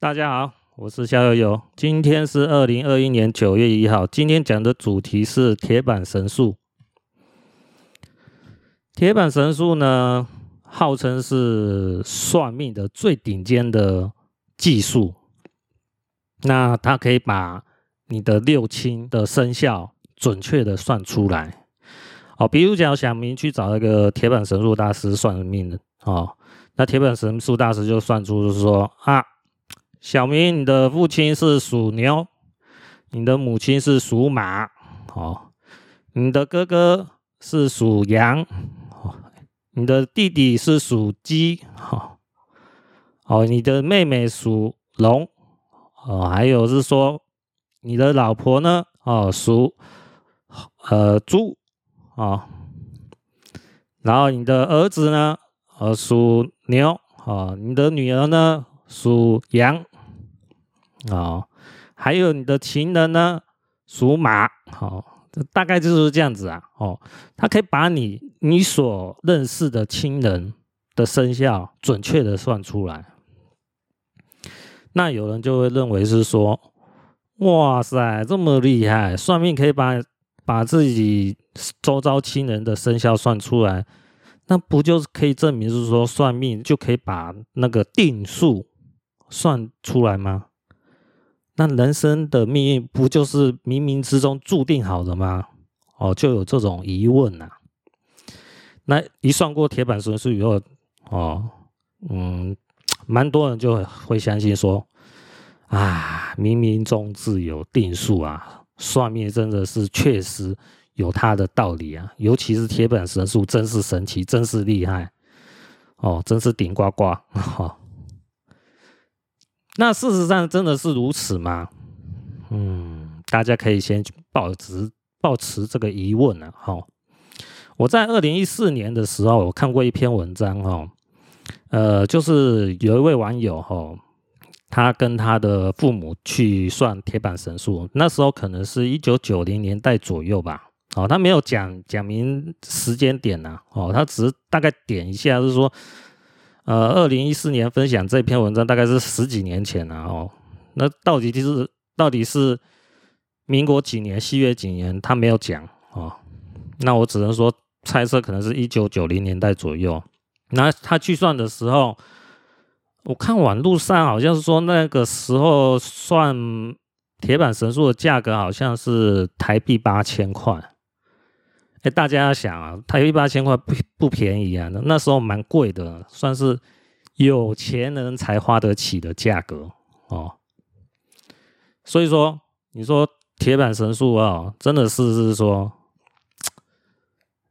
大家好，我是肖悠悠。今天是二零二一年九月一号。今天讲的主题是铁板神术。铁板神术呢，号称是算命的最顶尖的技术。那它可以把你的六亲的生肖准确的算出来。哦，比如讲小明去找一个铁板神术大师算命的哦，那铁板神术大师就算出就是说啊。小明，你的父亲是属牛，你的母亲是属马，哦，你的哥哥是属羊，哦，你的弟弟是属鸡，哦，哦，你的妹妹属龙，哦，还有是说你的老婆呢，哦，属呃猪，哦，然后你的儿子呢，呃，属牛，哦，你的女儿呢，属羊。哦，还有你的情人呢，属马，好、哦，大概就是这样子啊。哦，他可以把你你所认识的亲人的生肖准确的算出来。那有人就会认为是说，哇塞，这么厉害，算命可以把把自己周遭亲人的生肖算出来，那不就是可以证明是说算命就可以把那个定数算出来吗？那人生的命运不就是冥冥之中注定好的吗？哦，就有这种疑问呐、啊。那一算过铁板神术以后，哦，嗯，蛮多人就会相信说，啊，冥冥中自有定数啊，算命真的是确实有它的道理啊。尤其是铁板神术，真是神奇，真是厉害，哦，真是顶呱呱，哈、哦。那事实上真的是如此吗？嗯，大家可以先抱持保持这个疑问呢。哈，我在二零一四年的时候，我看过一篇文章哈，呃，就是有一位网友哈，他跟他的父母去算铁板神数，那时候可能是一九九零年代左右吧。哦，他没有讲讲明时间点呐，哦，他只是大概点一下，就是说。呃，二零一四年分享这篇文章大概是十几年前了哦。那到底就是到底是民国几年、西月几年，他没有讲哦。那我只能说猜测，可能是一九九零年代左右。那他去算的时候，我看网络上好像是说那个时候算铁板神术的价格好像是台币八千块。哎、大家要想啊，台币八千块不不便宜啊，那时候蛮贵的，算是有钱人才花得起的价格哦。所以说，你说铁板神术啊，真的是是说，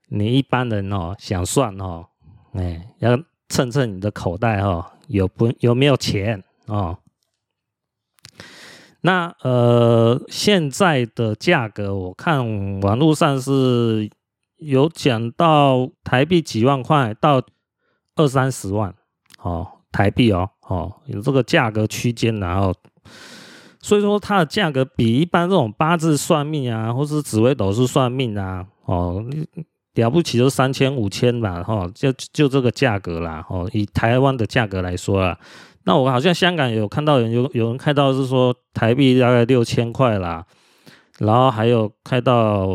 你一般人哦想算哦，哎、要称称你的口袋哦，有不有没有钱哦？那呃，现在的价格我看网络上是。有讲到台币几万块到二三十万，哦，台币哦，哦，有这个价格区间，然后，所以说它的价格比一般这种八字算命啊，或是紫微斗数算命啊，哦，了不起就三千五千吧，哦，就就这个价格啦，哦，以台湾的价格来说啊，那我好像香港有看到人有有人开到是说台币大概六千块啦，然后还有开到。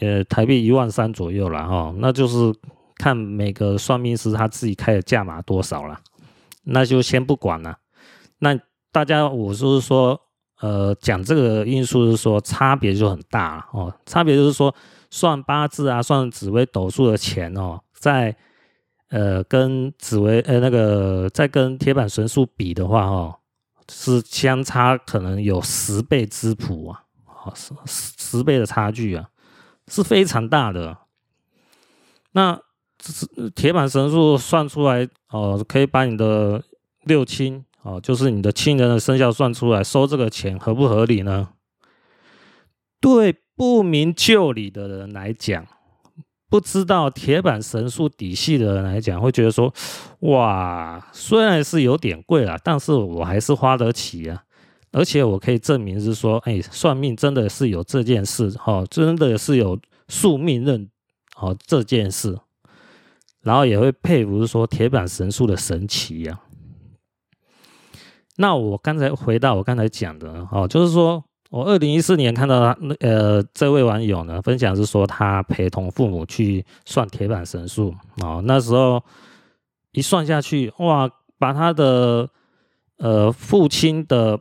呃，台币一万三左右了哈，那就是看每个算命师他自己开的价码多少了，那就先不管了。那大家，我就是说，呃，讲这个因素是说差别就很大了哦，差别就是说算八字啊，算紫微斗数的钱哦，在呃跟紫微呃那个在跟铁板神术比的话哦，是相差可能有十倍之谱啊，十十倍的差距啊。是非常大的。那铁板神术算出来哦，可以把你的六亲哦，就是你的亲人的生肖算出来，收这个钱合不合理呢？对不明就里的人来讲，不知道铁板神术底细的人来讲，会觉得说，哇，虽然是有点贵了，但是我还是花得起啊。而且我可以证明是说，哎，算命真的是有这件事，哈，真的是有宿命论，哦，这件事，然后也会佩服是说铁板神术的神奇呀。那我刚才回到我刚才讲的哦，就是说我二零一四年看到他呃这位网友呢分享是说他陪同父母去算铁板神术哦，那时候一算下去哇，把他的呃父亲的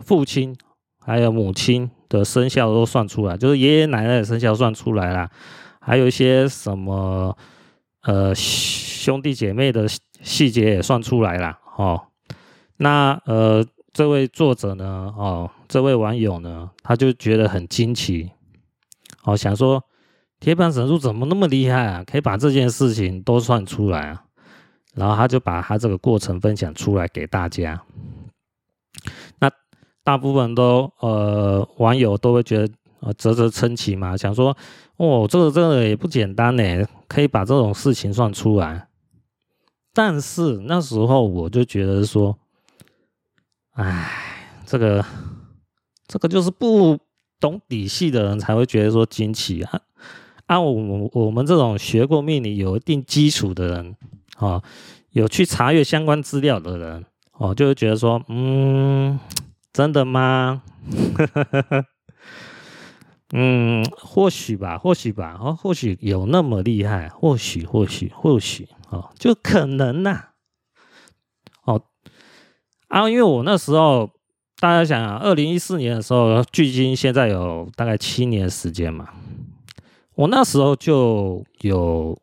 父亲还有母亲的生肖都算出来，就是爷爷奶奶的生肖算出来了，还有一些什么呃兄弟姐妹的细节也算出来了哦。那呃，这位作者呢，哦，这位网友呢，他就觉得很惊奇，哦，想说铁板神术怎么那么厉害啊？可以把这件事情都算出来啊？然后他就把他这个过程分享出来给大家。大部分都呃网友都会觉得呃啧啧称奇嘛，想说哦，这个这个也不简单呢，可以把这种事情算出来。但是那时候我就觉得说。哎，这个这个就是不懂底细的人才会觉得说惊奇啊！按我我们这种学过命理、有一定基础的人，哦，有去查阅相关资料的人，哦，就会觉得说，嗯，真的吗？嗯，或许吧，或许吧，哦，或许有那么厉害，或许，或许，或许，哦，就可能呐、啊。啊，因为我那时候，大家想啊，二零一四年的时候，距今现在有大概七年时间嘛。我那时候就有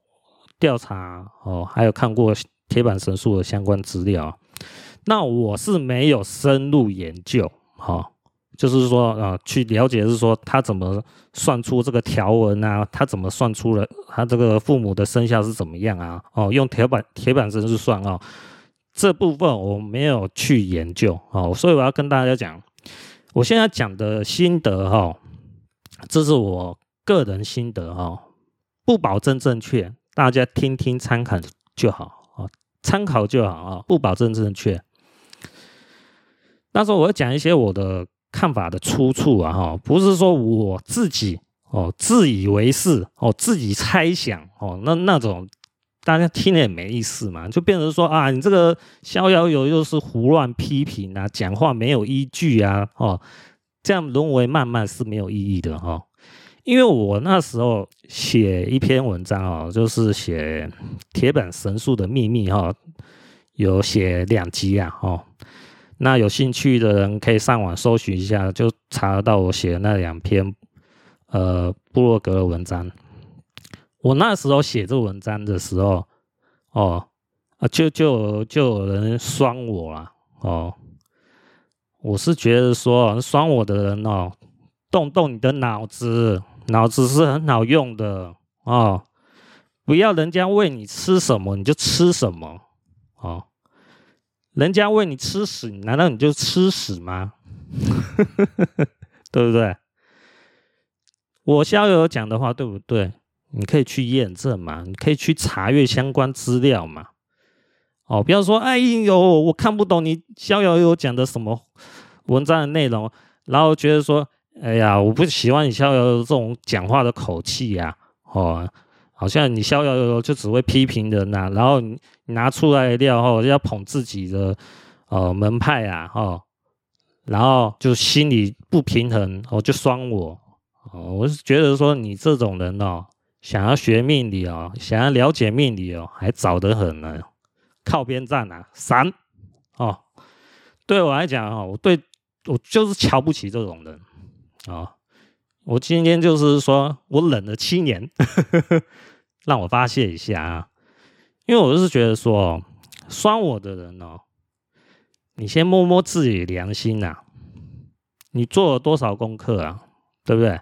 调查哦，还有看过铁板神数的相关资料。那我是没有深入研究，哈、哦，就是说啊、呃，去了解是说他怎么算出这个条纹啊，他怎么算出了他这个父母的生肖是怎么样啊？哦，用铁板铁板神数算啊。哦这部分我没有去研究哦，所以我要跟大家讲，我现在讲的心得哈，这是我个人心得哈，不保证正确，大家听听参考就好啊，参考就好啊，不保证正确。那时候我要讲一些我的看法的出处啊哈，不是说我自己哦自以为是哦自己猜想哦那那种。大家听了也没意思嘛，就变成说啊，你这个逍遥游又是胡乱批评啊，讲话没有依据啊，哦，这样沦为谩骂是没有意义的哈、因为我那时候写一篇文章哦，就是写铁板神数的秘密哈、哦，有写两集啊，哦，那有兴趣的人可以上网搜寻一下，就查到我写的那两篇呃部落格的文章。我那时候写这文章的时候，哦，啊，就就就有人酸我了，哦，我是觉得说酸我的人哦，动动你的脑子，脑子是很好用的哦，不要人家喂你吃什么你就吃什么，人家喂你吃屎，难道你就吃屎吗？对不对？我逍遥讲的话对不对？你可以去验证嘛，你可以去查阅相关资料嘛。哦，不要说哎呦，我看不懂你逍遥游讲的什么文章的内容，然后觉得说，哎呀，我不喜欢你逍遥游这种讲话的口气呀。哦，好像你逍遥游就只会批评人呐，然后你拿出来的料后要捧自己的呃门派啊，哦，然后就心里不平衡，哦，就酸我。哦，我是觉得说你这种人哦。想要学命理哦，想要了解命理哦，还早得很呢。靠边站啊，闪哦！对我来讲哦，我对我就是瞧不起这种人、哦。我今天就是说我忍了七年，让我发泄一下啊。因为我就是觉得说，酸我的人哦，你先摸摸自己良心呐。你做了多少功课啊？对不对？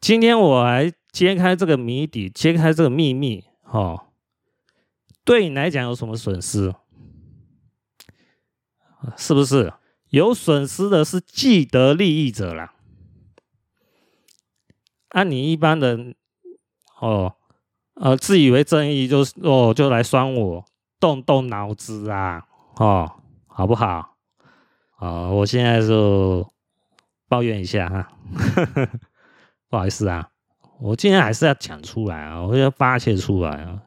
今天我来。揭开这个谜底，揭开这个秘密，哦，对你来讲有什么损失？是不是有损失的是既得利益者啦？按、啊、你一般人，哦，呃，自以为正义，就是哦，就来酸我，动动脑子啊，哦，好不好？哦，我现在就抱怨一下哈，不好意思啊。我今天还是要讲出来啊，我要发泄出来啊。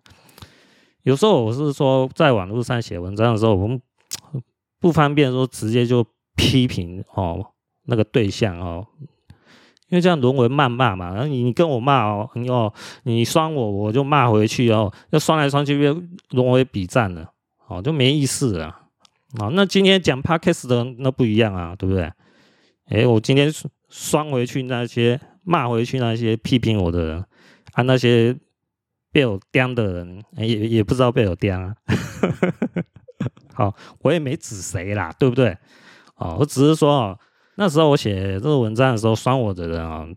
有时候我是说，在网络上写文章的时候，我们不方便说直接就批评哦那个对象哦，因为这样沦为谩骂嘛。然后你你跟我骂哦，你哦你酸我，我就骂回去哦，要酸来酸去，又沦为笔战了，哦就没意思了。啊，那今天讲 Podcast 的那不一样啊，对不对？哎，我今天酸回去那些，骂回去那些批评我的人，啊那些被我刁的人，也也不知道被我刁啊。好，我也没指谁啦，对不对？哦，我只是说哦，那时候我写这个文章的时候，酸我的人啊，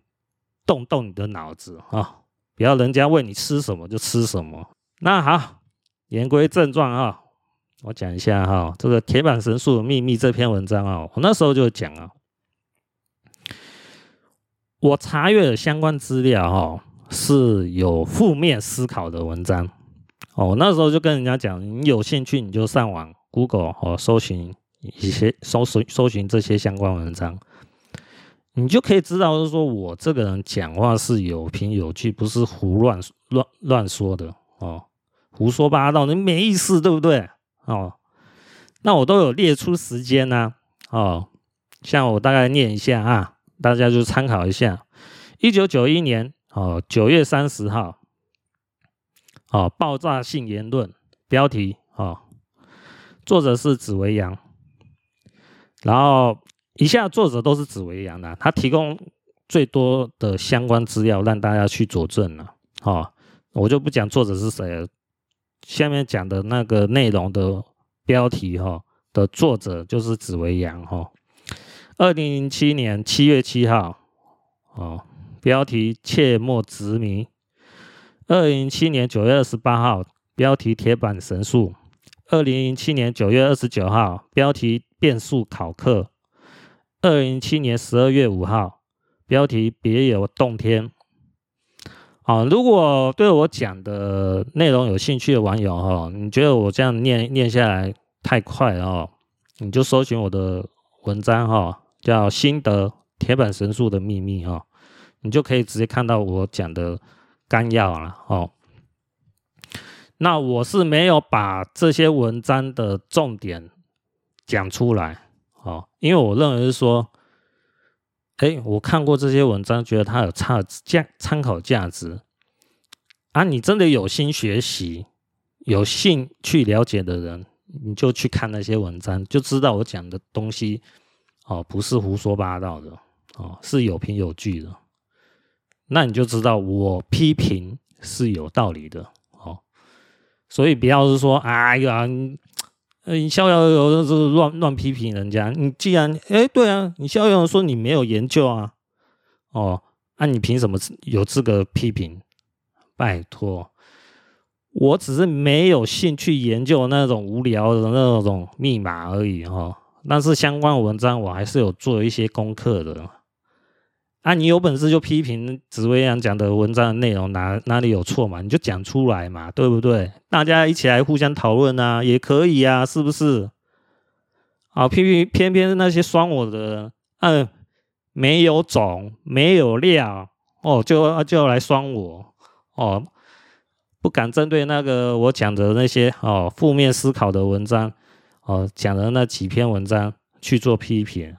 动动你的脑子啊，不要人家问你吃什么就吃什么。那好，言归正传啊，我讲一下哈，这个铁板神术的秘密这篇文章啊，我那时候就讲啊，我查阅了相关资料哈，是有负面思考的文章。哦，我那时候就跟人家讲，你有兴趣你就上网。Google 哦，搜寻一些搜索搜寻这些相关文章，你就可以知道，就是说我这个人讲话是有凭有据，不是胡乱乱乱说的哦，胡说八道，你没意思，对不对？哦，那我都有列出时间呢，哦，像我大概念一下啊，大家就参考一下，一九九一年哦，九月三十号，哦，爆炸性言论，标题哦。作者是紫薇阳，然后以下作者都是紫微阳的，他提供最多的相关资料让大家去佐证了。哦，我就不讲作者是谁了，下面讲的那个内容的标题哈的作者就是紫微阳哈。二零零七年七月七号，哦，标题切莫执迷。二零零七年九月二十八号，标题铁板神术。二零零七年九月二十九号，标题变数考课。二零零七年十二月五号，标题别有洞天。好，如果对我讲的内容有兴趣的网友哈，你觉得我这样念念下来太快了哦，你就搜寻我的文章哈，叫《心得铁板神术的秘密》哈，你就可以直接看到我讲的纲要了哦。那我是没有把这些文章的重点讲出来，哦，因为我认为是说，哎，我看过这些文章，觉得它有差价参考价值，啊，你真的有心学习、有兴趣了解的人，你就去看那些文章，就知道我讲的东西，哦，不是胡说八道的，哦，是有凭有据的，那你就知道我批评是有道理的。所以不要是说，哎呀，你逍遥游就是乱乱批评人家。你既然哎、对啊，你逍遥游说你没有研究啊，哦，那、你凭什么有资格批评？拜托，我只是没有兴趣研究那种无聊的那种密码而已哈、哦。但是相关文章我还是有做一些功课的。啊，你有本事就批评紫薇阳讲的文章的内容哪哪里有错嘛？你就讲出来嘛，对不对？大家一起来互相讨论啊，也可以啊，是不是？啊，偏偏偏偏那些酸我的人，嗯，没有种，没有料，哦，就就要来酸我，哦，不敢针对那个我讲的那些哦负面思考的文章，哦讲的那几篇文章去做批评。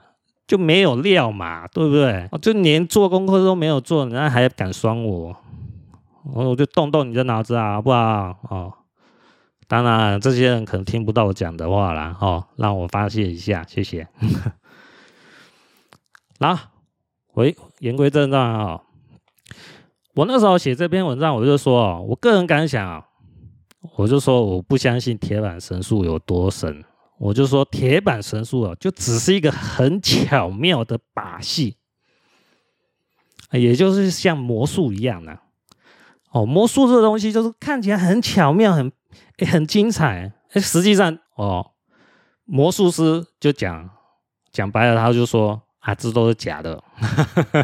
就没有料嘛，对不对？就连做功课都没有做，人家还敢酸我，我我就动动你的脑子啊，好不好？哦，当然，这些人可能听不到我讲的话啦，哦，让我发泄一下，谢谢。来，回言归正传啊，我那时候写这篇文章，我就说，我个人感想，我就说我不相信铁板神术有多神。我就说铁板神术啊，就只是一个很巧妙的把戏，也就是像魔术一样的哦。魔术这东西就是看起来很巧妙，很很精彩，哎，实际上哦，魔术师就讲讲白了，他就说啊，这都是假的。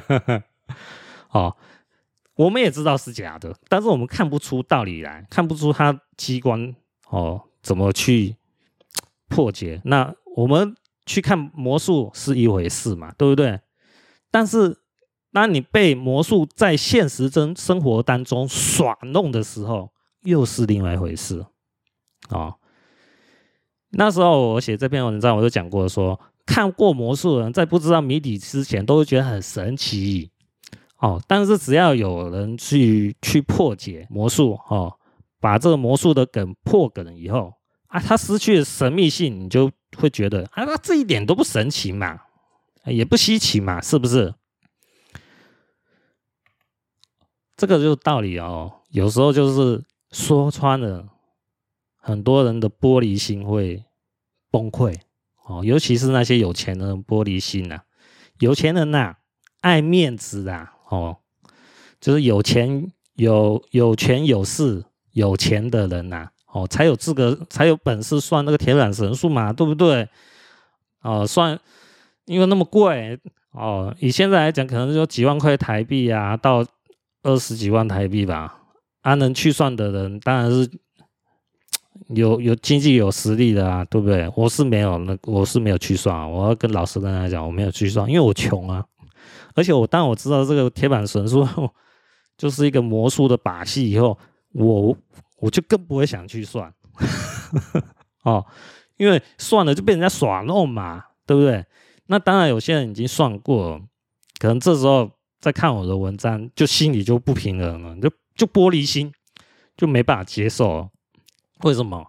哦，我们也知道是假的，但是我们看不出道理来，看不出他机关哦怎么去。破解，那我们去看魔术是一回事嘛，对不对？但是当你被魔术在现实中生活当中耍弄的时候，又是另外一回事啊、哦。那时候我写这篇文章，我就讲过说，看过魔术的人在不知道谜底之前，都会觉得很神奇哦。但是只要有人去去破解魔术哦，把这个魔术的梗破梗以后啊，它失去了神秘性，你就会觉得啊，那这一点都不神奇嘛，也不稀奇嘛，是不是？这个就是道理哦。有时候就是说穿了，很多人的玻璃心会崩溃哦，尤其是那些有钱人玻璃心呐、有钱人呐、爱面子啊，哦，就是有钱有有权有势有钱的人呐、哦，才有资格才有本事算那个铁板神术嘛，对不对？哦，算，因为那么贵哦，以现在来讲，可能就几万块台币啊，到。二十几万台币吧，啊，能去算的人当然是有有经济有实力的啊，对不对？我是没有，那我是没有去算啊。我要跟老师跟他讲，我没有去算，因为我穷啊。而且我当我知道这个铁板神术 就是一个魔术的把戏以后，我我就更不会想去算哦，因为算了就被人家耍弄嘛，对不对？那当然有些人已经算过了，可能这时候。在看我的文章，就心里就不平衡了，就就玻璃心，就没办法接受。为什么？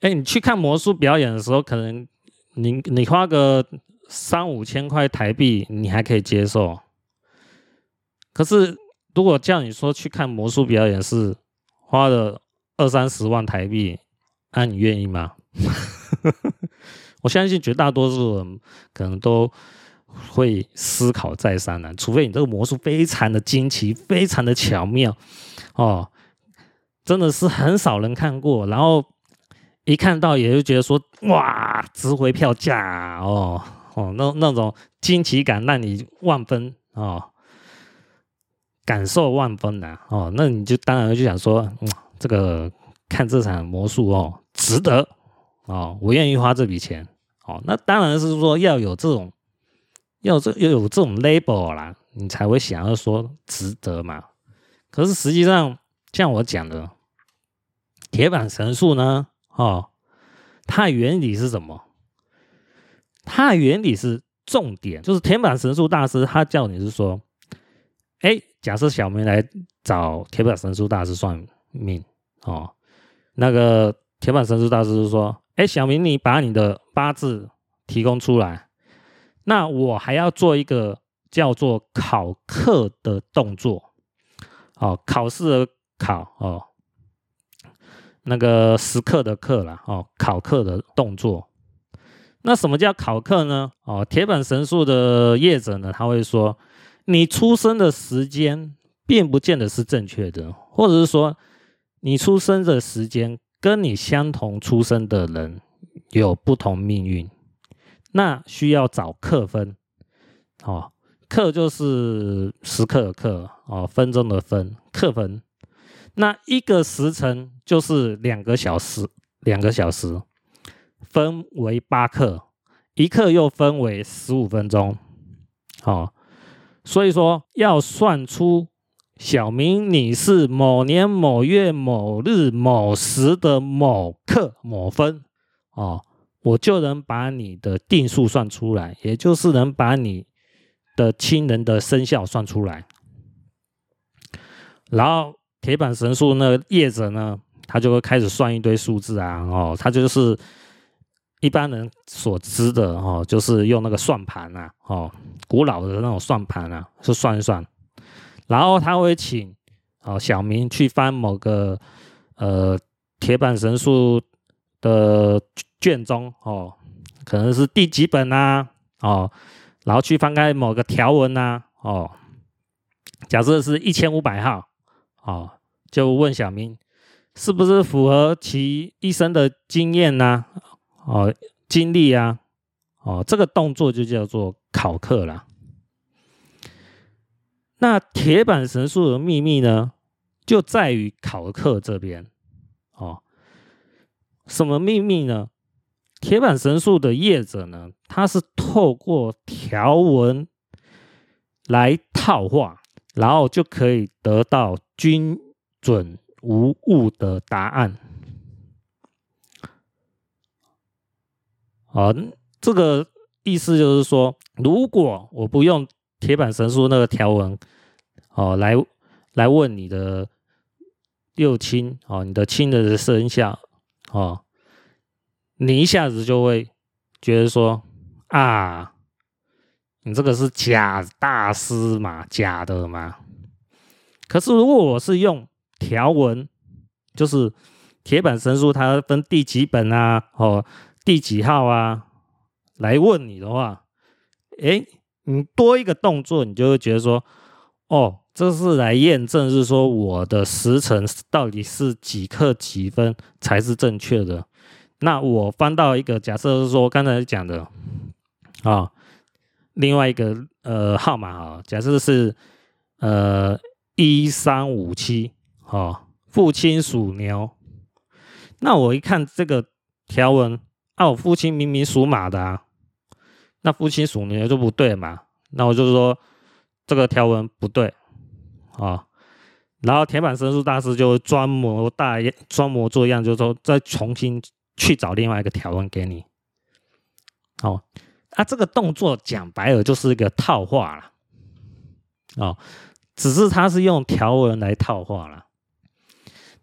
哎，你去看魔术表演的时候，可能你你花个三五千块台币，你还可以接受。可是如果叫你说去看魔术表演是花了二三十万台币，那你愿意吗？我相信绝大多数人可能都。会思考再三呢，除非你这个魔术非常的惊奇，非常的巧妙哦，真的是很少人看过，然后一看到也就觉得说哇，值回票价哦哦，那那种惊奇感让你万分哦，感受万分呐哦，那你就当然就想说，这个看这场魔术哦，值得哦，我愿意花这笔钱哦，那当然是说要有这种。要这要有这种 label 啦，你才会想要说值得嘛。可是实际上，像我讲的铁板神术呢，哦，它的原理是什么？它的原理是重点，就是铁板神术大师他叫你是说，哎，假设小明来找铁板神术大师算命哦，那个铁板神术大师就说，哎，小明你把你的八字提供出来。那我还要做一个叫做考课的动作，哦，考试的考哦，那个时刻的刻啦，哦，考课的动作。那什么叫考课呢？哦，铁板神术的业者呢，他会说，你出生的时间并不见得是正确的，或者是说，你出生的时间跟你相同出生的人有不同命运。那需要找克分，哦，克就是时刻的刻，哦，分钟的分，克分。那一个时辰就是两个小时，两个小时分为八克，一克又分为十五分钟，哦，所以说要算出小明你是某年某月某日某时的某刻某分，哦。我就能把你的定数算出来，也就是能把你的亲人的生肖算出来。然后铁板神术那个业者呢，他就会开始算一堆数字啊，哦，他就是一般人所知的哦，就是用那个算盘啊，哦，古老的那种算盘啊，是算一算。然后他会请哦小明去翻某个呃铁板神术的。卷宗哦，可能是第几本呐、哦，然后去翻开某个条文呐、哦，假设是一千五百号，哦，就问小明是不是符合其一生的经验呐、啊？哦，经历啊？哦，这个动作就叫做考克了。那铁板神树的秘密呢，就在于考克这边。哦，什么秘密呢？铁板神树的业者呢，他是透过条纹来套话，然后就可以得到精准无误的答案。啊，这个意思就是说，如果我不用铁板神书那个条文，哦，来来问你的六亲哦，你的亲人的生肖哦，你一下子就会觉得说啊，你这个是假大师嘛，假的嘛。可是如果我是用条文，就是铁板神书，它分第几本啊，哦，第几号啊，来问你的话，诶，你多一个动作，你就会觉得说，哦。这是来验证，是说我的时辰到底是几刻几分才是正确的。那我翻到一个假设是说刚才讲的啊，另外一个呃号码啊，假设是呃一三五七啊，父亲属牛。那我一看这个条文，啊，我父亲明明属马的啊，那父亲属牛就不对嘛。那我就是说这个条文不对。啊，然后铁板神术大师就装模大样，装模作样，就是说再重新去找另外一个条文给你。哦，啊，这个动作讲白了就是一个套话了。哦，只是他是用条文来套话了。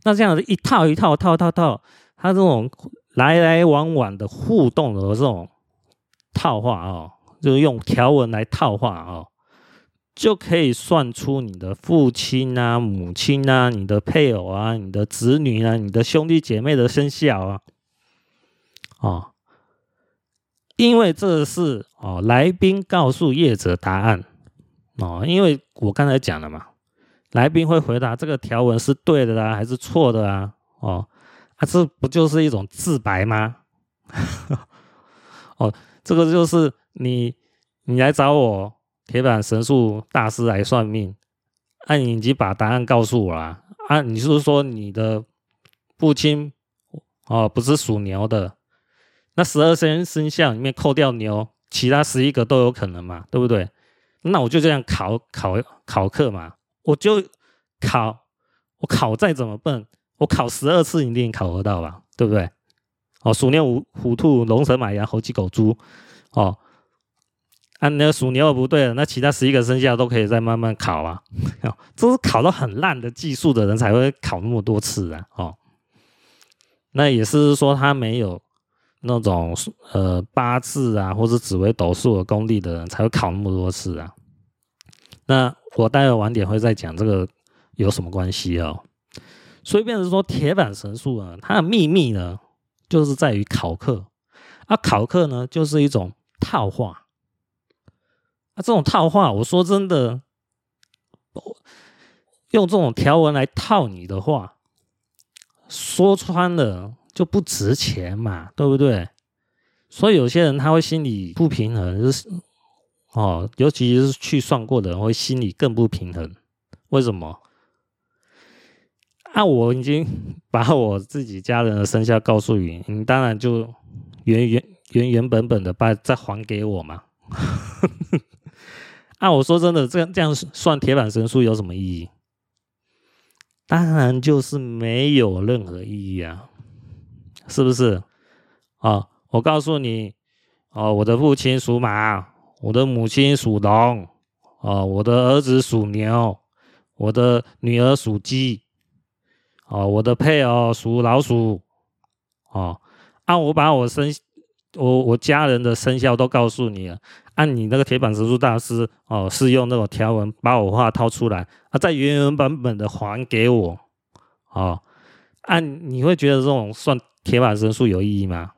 那这样子一套一套套套套，他这种来来往往的互动的这种套话哦，就是用条文来套话哦。就可以算出你的父亲啊、母亲啊、你的配偶啊、你的子女啊、你的兄弟姐妹的生肖啊，哦，因为这是哦，来宾告诉业者答案哦，因为我刚才讲了嘛，来宾会回答这个条文是对的啦，还是错的啊？哦，啊，这不就是一种自白吗？哦，这个就是你，你来找我。铁板神术大师来算命，啊，你已经把答案告诉我了啊！你是说你的父亲哦不是属牛的，那十二生生肖里面扣掉牛，其他十一个都有可能嘛，对不对？那我就这样考考考课嘛，我就考，我考再怎么笨，我考十二次一定考得到吧，对不对？哦，鼠牛虎虎兔龙蛇马羊猴鸡狗猪，哦。啊，那个属牛不对了，那其他十一个生肖都可以再慢慢考啊。这是考到很烂的技术的人才会考那么多次啊。哦，那也是说他没有那种呃八字啊或者紫微斗数的功力的人才会考那么多次啊。那我待会晚点会再讲这个有什么关系哦。所以变成说铁板神术啊，它的秘密呢就是在于考课，啊考课呢就是一种套话。啊、这种套话，我说真的，用这种条文来套你的话，说穿了就不值钱嘛，对不对？所以有些人他会心里不平衡，就是哦，尤其是去算过的人会心里更不平衡。为什么？啊，我已经 把我自己家人的生肖告诉你，你当然就原原原原本本的把再还给我嘛。啊，我说真的，这样这样算铁板神术有什么意义？当然就是没有任何意义啊，是不是？啊，我告诉你，哦，我的父亲属马，我的母亲属龙，哦，我的儿子属牛，我的女儿属鸡，哦，我的配偶属老鼠，哦，啊，我把我生我我家人的生肖都告诉你了。按你那个铁板神术大师哦，是用那种条文把我话掏出来啊，再原原本本的还给我哦。按你会觉得这种算铁板神术有意义吗？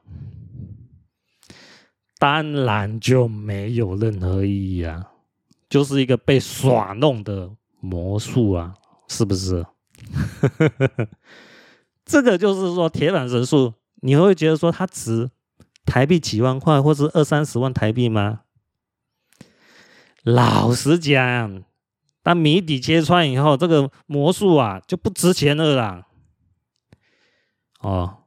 当然就没有任何意义啊，就是一个被耍弄的魔术啊，是不是？这个就是说铁板神术，你会觉得说它值台币几万块，或是二三十万台币吗？老实讲，当谜底揭穿以后，这个魔术啊就不值钱了啦。哦，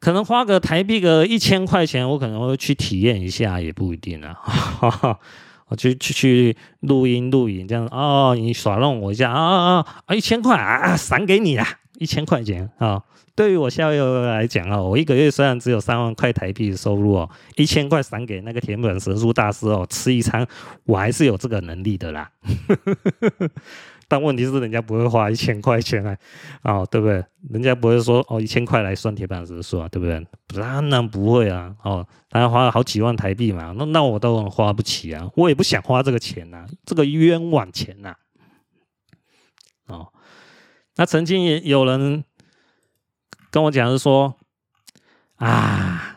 可能花个台币个一千块钱，我可能会去体验一下，也不一定啊。我去去去录音录影这样哦，你耍弄我一下啊啊啊！一千块啊，赏给你啦一千块钱啊、对于我校友来讲啊、我一个月虽然只有三万块台币的收入哦，一千块赏给那个田本神树大师哦，吃一餐，我还是有这个能力的啦。但问题是，人家不会花一千块钱啊，哦，对不对？人家不会说哦，一千块来算铁板神树啊，对不对？当然不会啊，哦，大家花了好几万台币嘛，那那我都花不起啊，我也不想花这个钱呐、这个冤枉钱呐、哦。那曾经也有人跟我讲是说，啊，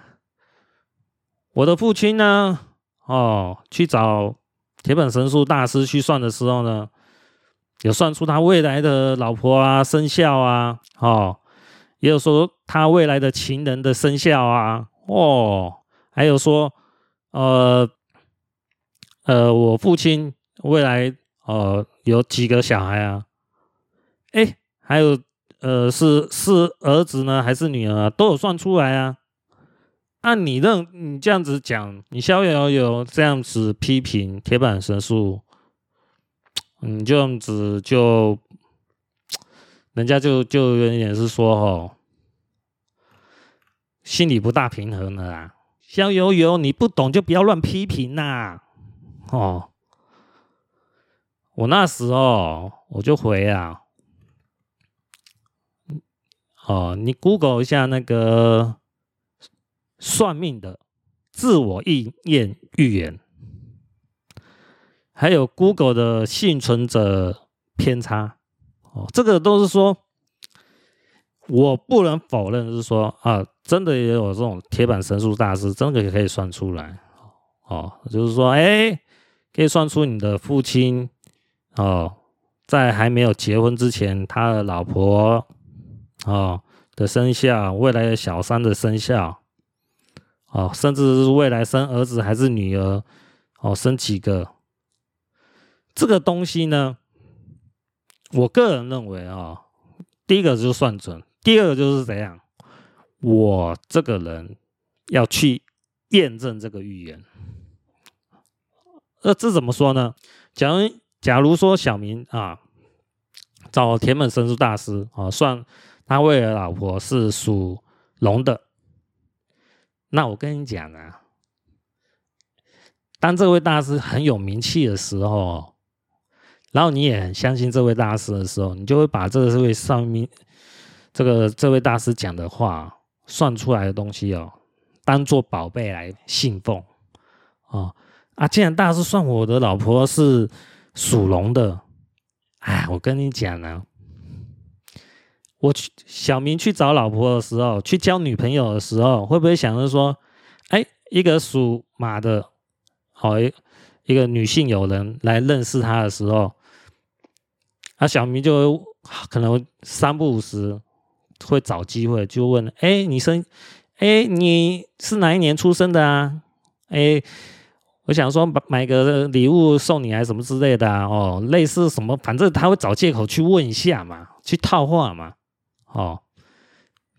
我的父亲呢，哦，去找铁本神树大师去算的时候呢，有算出他未来的老婆啊生肖啊，哦，也有说他未来的情人的生肖啊，哦，还有说，呃，呃，我父亲未来呃有几个小孩啊，哎。还有，呃，是是儿子呢，还是女儿啊？都有算出来啊。按你认，你这样子讲，你逍遥游这样子批评铁板神树，你这样子就，人家就就有点是说哦，心里不大平衡了啦。逍遥游，你不懂就不要乱批评呐。哦，我那时候我就回啊。哦，你 Google 一下那个算命的自我意念预言，还有 Google 的幸存者偏差，哦，这个都是说，我不能否认，是说啊，真的也有这种铁板神树大师，真的也可以算出来，哦，就是说，哎，可以算出你的父亲，哦，在还没有结婚之前，他的老婆。哦的生肖，未来的小三的生肖，哦，甚至是未来生儿子还是女儿，哦，生几个？这个东西呢，我个人认为啊、哦，第一个就算准，第二个就是怎样，我这个人要去验证这个预言。那这怎么说呢？假如假如说小明啊，找田本神树大师啊，算。他未来老婆是属龙的，那我跟你讲啊，当这位大师很有名气的时候，然后你也很相信这位大师的时候，你就会把这位上面这个这位大师讲的话算出来的东西哦，当做宝贝来信奉哦啊！既然大师算我的老婆是属龙的，哎，我跟你讲呢。我去小明去找老婆的时候，去交女朋友的时候，会不会想着说，哎，一个属马的，好一一个女性友人来认识他的时候，啊，小明就可能三不五时会找机会就问，哎，你生，哎，你是哪一年出生的啊？哎，我想说买个礼物送你，还是什么之类的啊？哦，类似什么，反正他会找借口去问一下嘛，去套话嘛。哦，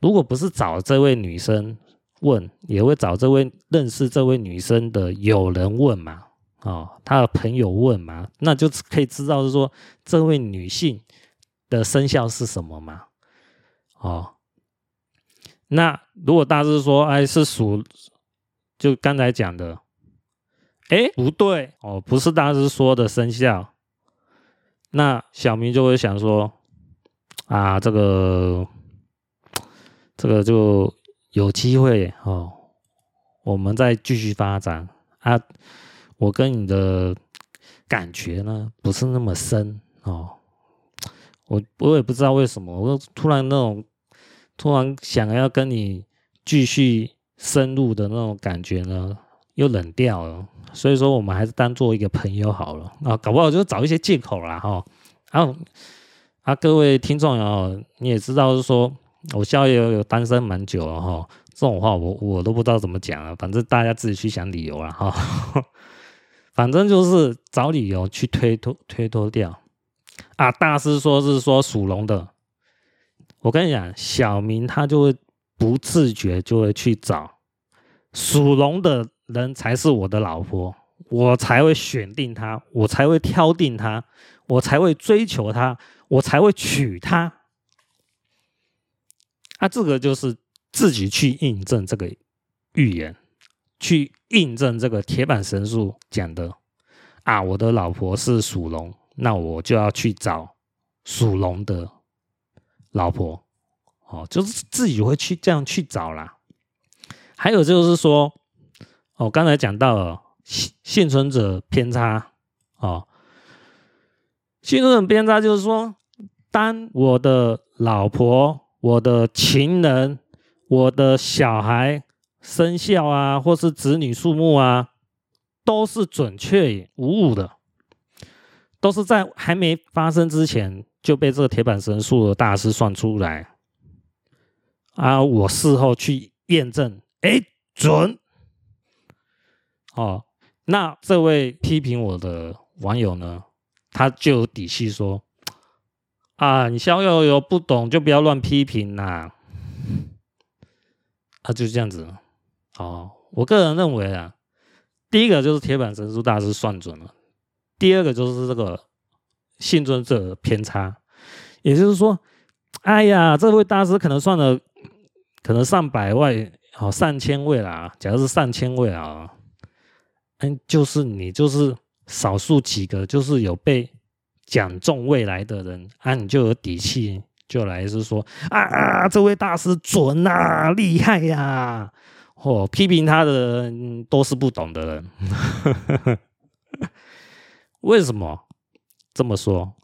如果不是找这位女生问，也会找这位认识这位女生的友人问嘛，哦，他的朋友问嘛，那就可以知道是说这位女性的生肖是什么嘛，哦，那如果大致说，哎，是属，就刚才讲的，哎，不对，哦，不是大致说的生肖，那小明就会想说。啊，这个这个就有机会哦，我们再继续发展啊。我跟你的感觉呢，不是那么深哦。我我也不知道为什么，我突然那种突然想要跟你继续深入的那种感觉呢，又冷掉了。所以说，我们还是当做一个朋友好了啊。搞不好就找一些借口啦哈。然后。啊，各位听众哦，你也知道是说，我逍遥有单身蛮久了哈，这种话我我都不知道怎么讲了，反正大家自己去想理由了哈，反正就是找理由去推脱推脱掉。啊，大师说是说属龙的，我跟你讲，小明他就会不自觉就会去找属龙的人才是我的老婆，我才会选定他，我才会挑定他，我才会追求他。我才会娶她，啊，这个就是自己去印证这个预言，去印证这个铁板神术讲的啊。我的老婆是属龙，那我就要去找属龙的老婆。哦，就是自己会去这样去找啦。还有就是说，哦，刚才讲到了幸幸存者偏差，哦，幸存者偏差就是说，当我的老婆、我的情人、我的小孩生肖啊，或是子女数目啊，都是准确无误的，都是在还没发生之前就被这个铁板神术的大师算出来。啊！我事后去验证，哎，准。哦，那这位批评我的网友呢，他就有底气说：啊，你逍遥游不懂就不要乱批评呐。啊，就是这样子。哦，我个人认为啊，第一个就是铁板神术大师算准了，第二个就是这个幸存者偏差，也就是说，哎呀，这位大师可能算了。可能上百位，好上千位啦。假如是上千位啊，嗯，就是你就是少数几个，就是有被讲中未来的人啊，你就有底气，就来是说啊啊，这位大师准啊，厉害呀、啊！哦，批评他的人都是不懂的人。为什么这么说？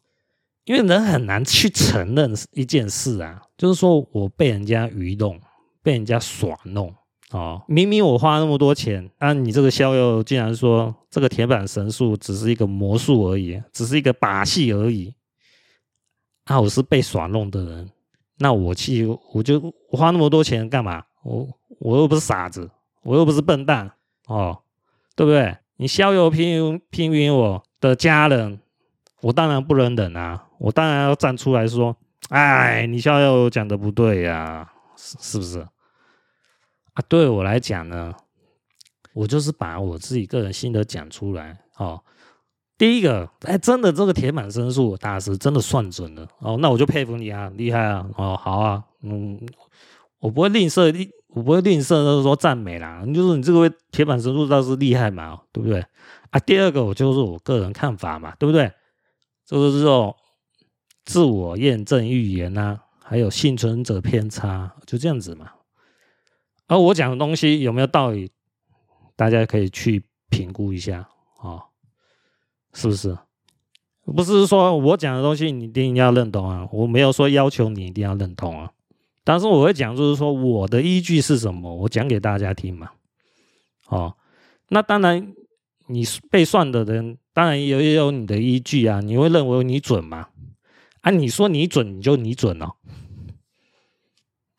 因为人很难去承认一件事啊，就是说我被人家愚弄。被人家耍弄哦，明明我花那么多钱，啊，你这个逍遥竟然说这个铁板神术只是一个魔术而已，只是一个把戏而已。啊，我是被耍弄的人，那我去，我就花那么多钱干嘛？我我又不是傻子，我又不是笨蛋哦，对不对？你逍遥批批评我的家人，我当然不能忍啊，我当然要站出来说，哎，你逍遥讲的不对呀，是是不是？啊，对我来讲呢，我就是把我自己个人心得讲出来哦。第一个，哎，真的这个铁板神术大师真的算准了哦，那我就佩服你啊，厉害啊，哦，好啊，嗯，我不会吝啬，我不会吝啬，就是说赞美啦，就是你这个位铁板神术大师厉害嘛，对不对？啊，第二个，我就是我个人看法嘛，对不对？就是这种自我验证预言呐，还有幸存者偏差，就这样子嘛。而我讲的东西有没有道理，大家可以去评估一下啊、是不是？不是说我讲的东西你一定要认同啊，我没有说要求你一定要认同啊，但是我会讲，就是说我的依据是什么，我讲给大家听嘛。哦，那当然，你被算的人当然也有你的依据啊，你会认为你准吗？啊，你说你准，你就你准哦。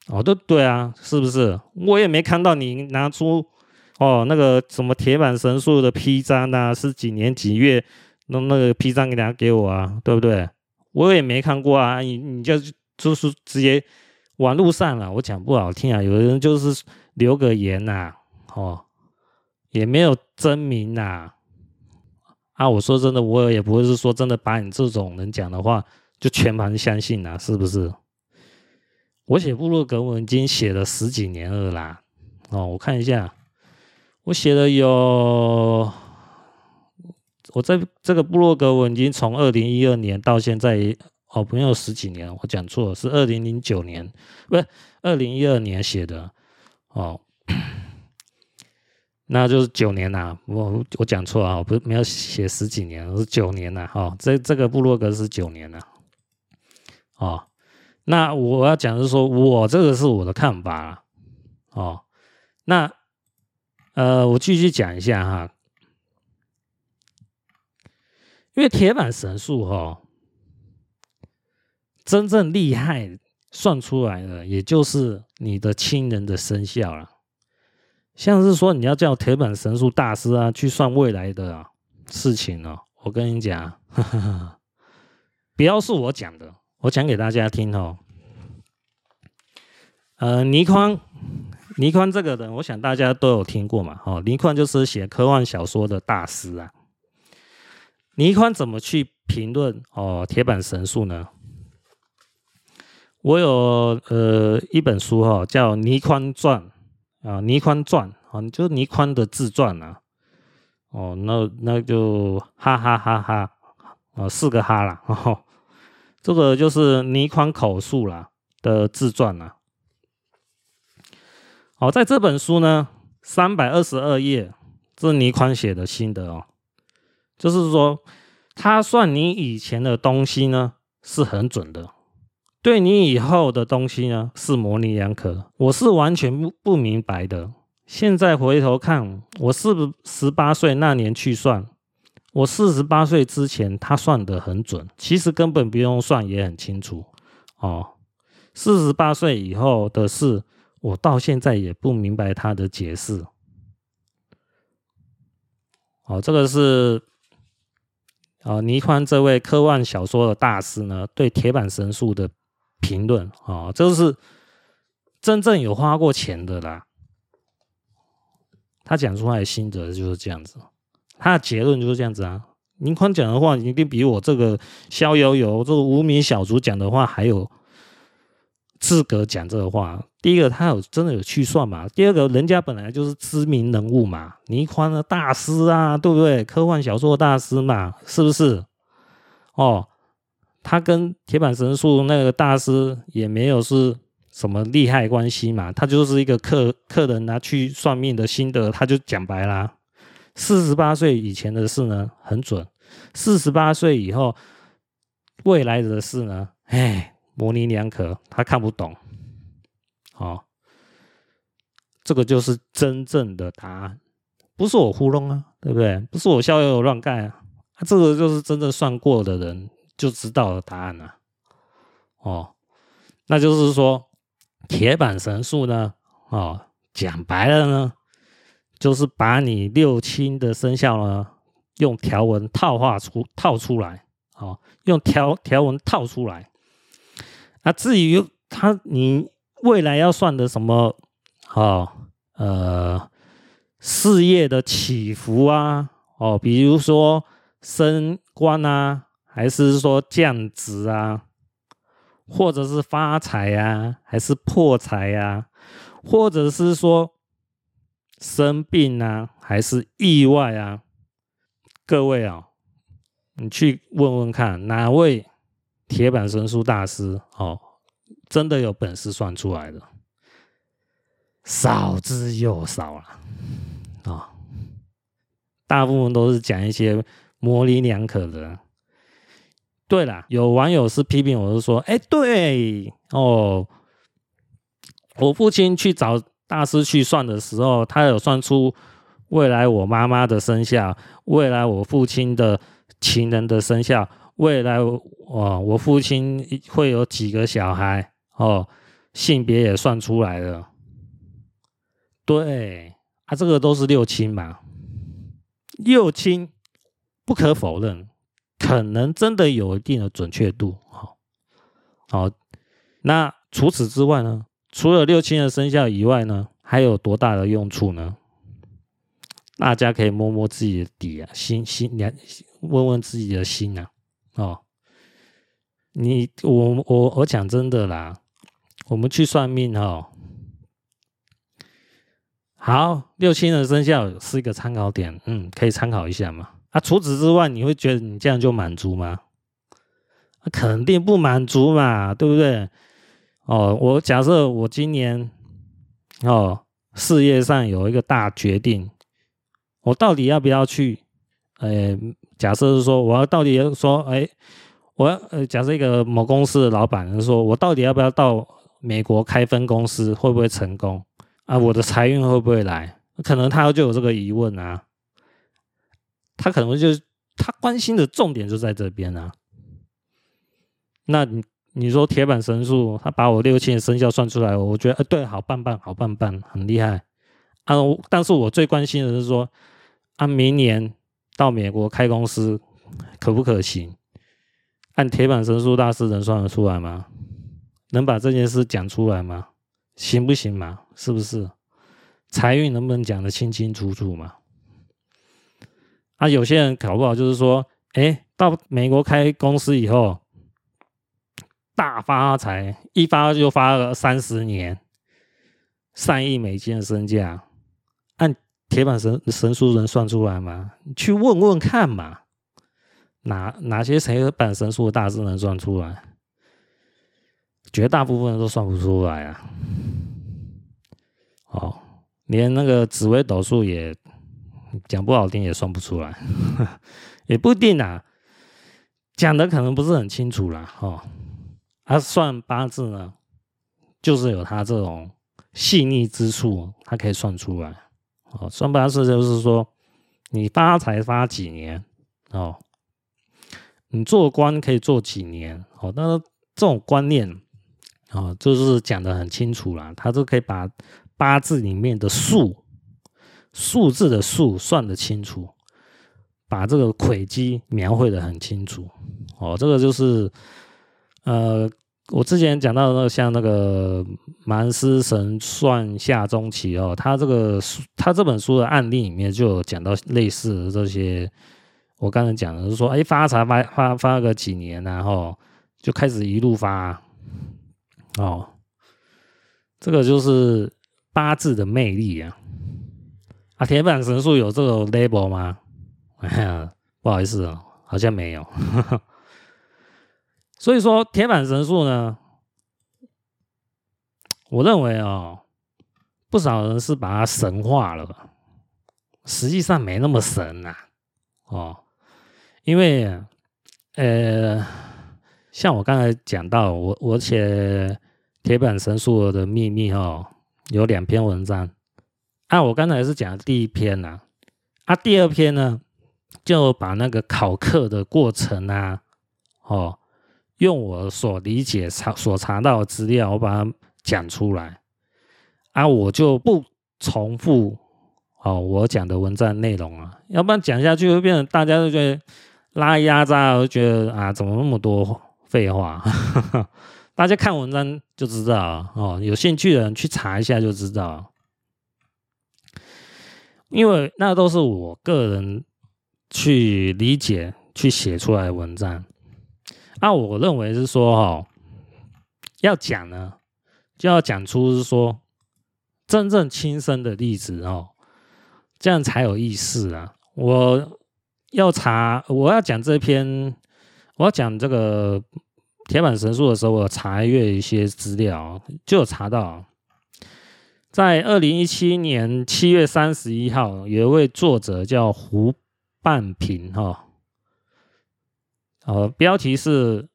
哦，都对啊，是不是？我也没看到你拿出哦那个什么铁板神术的批章啊，是几年几月弄那个批章给大家给我啊，对不对？我也没看过啊，你你就就是直接网络上啊，我讲不好听啊，有的人就是留个言呐、哦，也没有真名呐、啊，我说真的，我也不会是说真的把你这种人讲的话就全盘相信呐、是不是？我写部落格文已经写了十几年了啦，哦，我看一下，我写了有，我在这个部落格文已经从二零一二年到现在，哦，没有十几年，我讲错了，是二零零九年，不是二零一二年写的，哦，那就是九年呐，我我讲错了，不是没有写十几年，是九年呐，哦，这这个部落格是九年呐，哦。那我要讲的是说，我这个是我的看法啊哦。那呃，我继续讲一下哈，因为铁板神术哈，真正厉害算出来的，也就是你的亲人的生肖了。像是说你要叫铁板神术大师啊去算未来的事情哦，我跟你讲，呵呵，不要是我讲的。我讲给大家听哦，呃，倪匡，倪匡这个人，我想大家都有听过嘛，哦，倪匡就是写科幻小说的大师啊。倪匡怎么去评论哦铁板神术呢？我有呃一本书哈，叫倪宽传啊，倪宽传啊，就是倪宽的自传啊。哦，那那就哈哈哈哈啊，四个哈啦。哦，这个就是倪宽口述啦的自传啊。好，在这本书呢，三百二十二页，这是倪宽写的心得哦，就是说他算你以前的东西呢是很准的。对你以后的东西呢，是模棱两可，我是完全不不明白的。现在回头看，我是不是十八岁那年去算，我四十八岁之前他算得很准，其实根本不用算也很清楚哦。四十八岁以后的事，我到现在也不明白他的解释。哦，这个是啊，倪匡这位科幻小说的大师呢，对铁板神术的。评论啊，这是真正有花过钱的啦。他讲出来的心得就是这样子，他的结论就是这样子啊。倪宽讲的话一定比我这个逍遥游这个无名小卒讲的话还有资格讲这个话。第一个，他有真的有去算嘛？第二个，人家本来就是知名人物嘛，倪宽的大师啊，对不对？科幻小说大师嘛，是不是？哦。他跟铁板神术那个大师也没有是什么利害关系嘛，他就是一个客客人拿去算命的心得，他就讲白啦。四十八岁以前的事呢很准，四十八岁以后未来的事呢，哎，模棱两可，他看不懂。好、哦，这个就是真正的答案，不是我糊弄啊，对不对？不是我逍遥乱盖啊，这个就是真正算过的人。就知道了答案了，哦，那就是说铁板神术呢，哦，讲白了呢，就是把你六亲的生肖呢，用条文套画出套出来，哦，用条条文套出来。那至于他你未来要算的什么，哦，呃，事业的起伏啊，哦，比如说升官啊。还是说降职啊，或者是发财啊，还是破财啊，或者是说生病啊，还是意外啊？各位啊、哦，你去问问看，哪位铁板神术大师哦，真的有本事算出来的？少之又少了啊、大部分都是讲一些模棱两可的。对了，有网友是批评我，是说，哎，对哦，我父亲去找大师去算的时候，他有算出未来我妈妈的生肖，未来我父亲的情人的生肖，未来我我父亲会有几个小孩哦，性别也算出来了。对，啊，这个都是六亲嘛，六亲不可否认。可能真的有一定的准确度，好，好，那除此之外呢？除了六亲的生肖以外呢，还有多大的用处呢？大家可以摸摸自己的底啊，心心两，问问自己的心啊，哦，你我我我讲真的啦，我们去算命哦，好，六亲的生肖是一个参考点，嗯，可以参考一下嘛。啊，除此之外，你会觉得你这样就满足吗？肯定不满足嘛，对不对？哦，我假设我今年哦事业上有一个大决定，我到底要不要去？呃，假设是说我要到底要说，哎，我要呃，假设一个某公司的老板说，我到底要不要到美国开分公司，会不会成功？啊，我的财运会不会来？可能他就有这个疑问啊。他可能就是他关心的重点就在这边啊。那你你说铁板神术，他把我六亲的生肖算出来，我觉得，呃，对，好棒棒，好棒棒，很厉害啊。但是我最关心的是说，按明年到美国开公司可不可行？按铁板神术大师能算得出来吗？能把这件事讲出来吗？行不行嘛？是不是？财运能不能讲得清清楚楚嘛？啊，有些人搞不好就是说，哎，到美国开公司以后，大发财，一发就发了三十年，上亿美金的身价，按铁板神神速能算出来吗？去问问看嘛，哪哪些铁板神速的大师能算出来？绝大部分人都算不出来啊！哦，连那个紫微斗数也讲不好听，也算不出来，也不一定啊。讲的可能不是很清楚啦，哦，他、算八字呢，就是有他这种细腻之处，他可以算出来。哦，算八字就是说，你发财发几年，哦，你做官可以做几年，哦，那这种观念，哦，就是讲的很清楚啦，他就可以把八字里面的数，数字的数算得清楚。把这个轨迹描绘得很清楚，哦，这个就是，呃，我之前讲到的那个像那个蛮师神算下中期哦，他这个，他这本书的案例里面就有讲到类似的这些，我刚才讲的是说，哎，发财发发发个几年，然后就开始一路发，哦，这个就是八字的魅力啊，啊，铁板神术有这个 label 吗？哎呀，不好意思哦，好像没有。所以说，铁板神术呢，我认为哦，不少人是把它神化了，实际上没那么神呐。哦，因为呃，像我刚才讲到，我我写铁板神术的秘密哦，有两篇文章。啊，我刚才是讲第一篇呐，啊，第二篇呢？就把那个考课的过程啊，哦，用我所理解查所查到的资料，我把它讲出来啊，我就不重复哦我讲的文章内容啊，要不然讲下去会变成大家都觉得拉压榨，都觉得啊怎么那么多废话？大家看文章就知道哦，有兴趣的人去查一下就知道，因为那都是我个人。去理解、去写出来文章，那我认为是说，哦，要讲呢，就要讲出是说真正亲身的例子哦，这样才有意思啊。我要查，我要讲这篇，我要讲这个铁板神术的时候，我查阅一些资料，就有查到，在二零一七年七月三十一号，有一位作者叫胡。半平哈，呃，标题是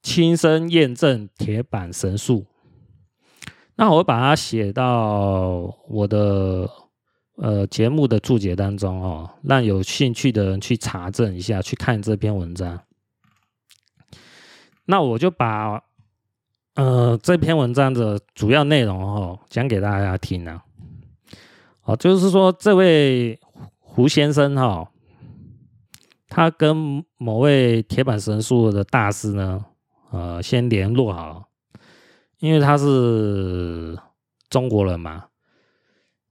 亲身验证铁板神术。那我把它写到我的呃节目的注解当中哦，让有兴趣的人去查证一下，去看这篇文章。那我就把呃这篇文章的主要内容哦讲给大家听啊。哦，就是说这位胡先生哈。他跟某位铁板神术的大师呢，呃，先联络好，因为他是中国人嘛，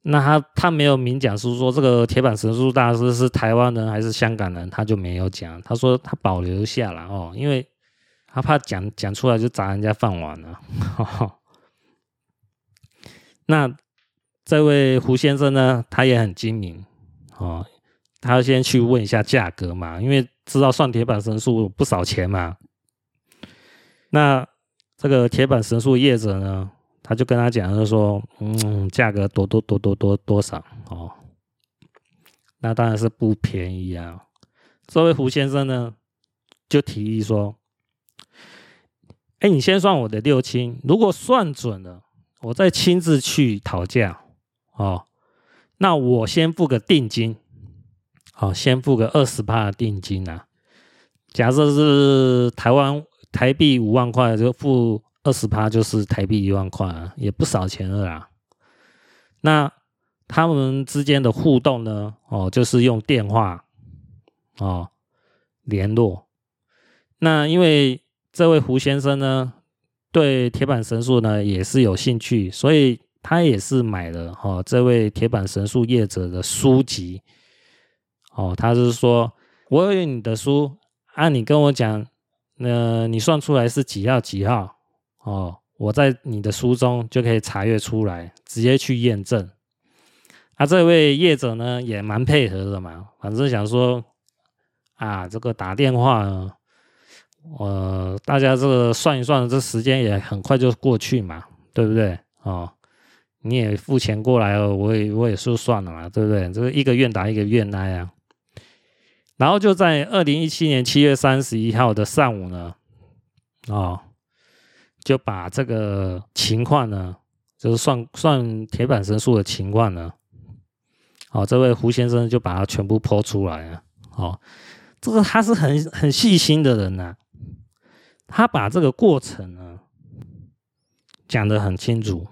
那他他没有明讲是说这个铁板神术大师是台湾人还是香港人，他就没有讲，他说他保留下来哦，因为他怕讲讲出来就砸人家饭碗了。呵呵，那这位胡先生呢，他也很精明哦。他先去问一下价格嘛，因为知道算铁板神树不少钱嘛。那这个铁板神树业者呢，他就跟他讲，就说，嗯，价格多多多多多多少哦？那当然是不便宜啊。这位胡先生呢，就提议说，哎，你先算我的六亲，如果算准了，我再亲自去讨价哦。那我先付个定金。好，先付个二十趴的定金啊。假设是台湾台币五万块，就付二十趴，就是台币一万块啊，也不少钱了啦。那他们之间的互动呢？哦，就是用电话哦联络。那因为这位胡先生呢，对铁板神术呢也是有兴趣，所以他也是买了哦这位铁板神术业者的书籍。哦，他是说，我有你的书，啊，你跟我讲那你算出来是几号几号哦？我在你的书中就可以查阅出来，直接去验证。啊，这位业者呢也蛮配合的嘛，反正想说啊，这个打电话呢，呃，大家这个算一算，这时间也很快就过去嘛，对不对？哦，你也付钱过来了，我也我也说算了嘛，对不对？这个一个愿打一个愿挨啊。然后就在二零一七年七月三十一号的上午呢，哦，就把这个情况呢，就是算算铁板神数的情况呢。哦，这位胡先生就把它全部剖出来了。哦，这个他是很很细心的人呐、他把这个过程呢讲得很清楚。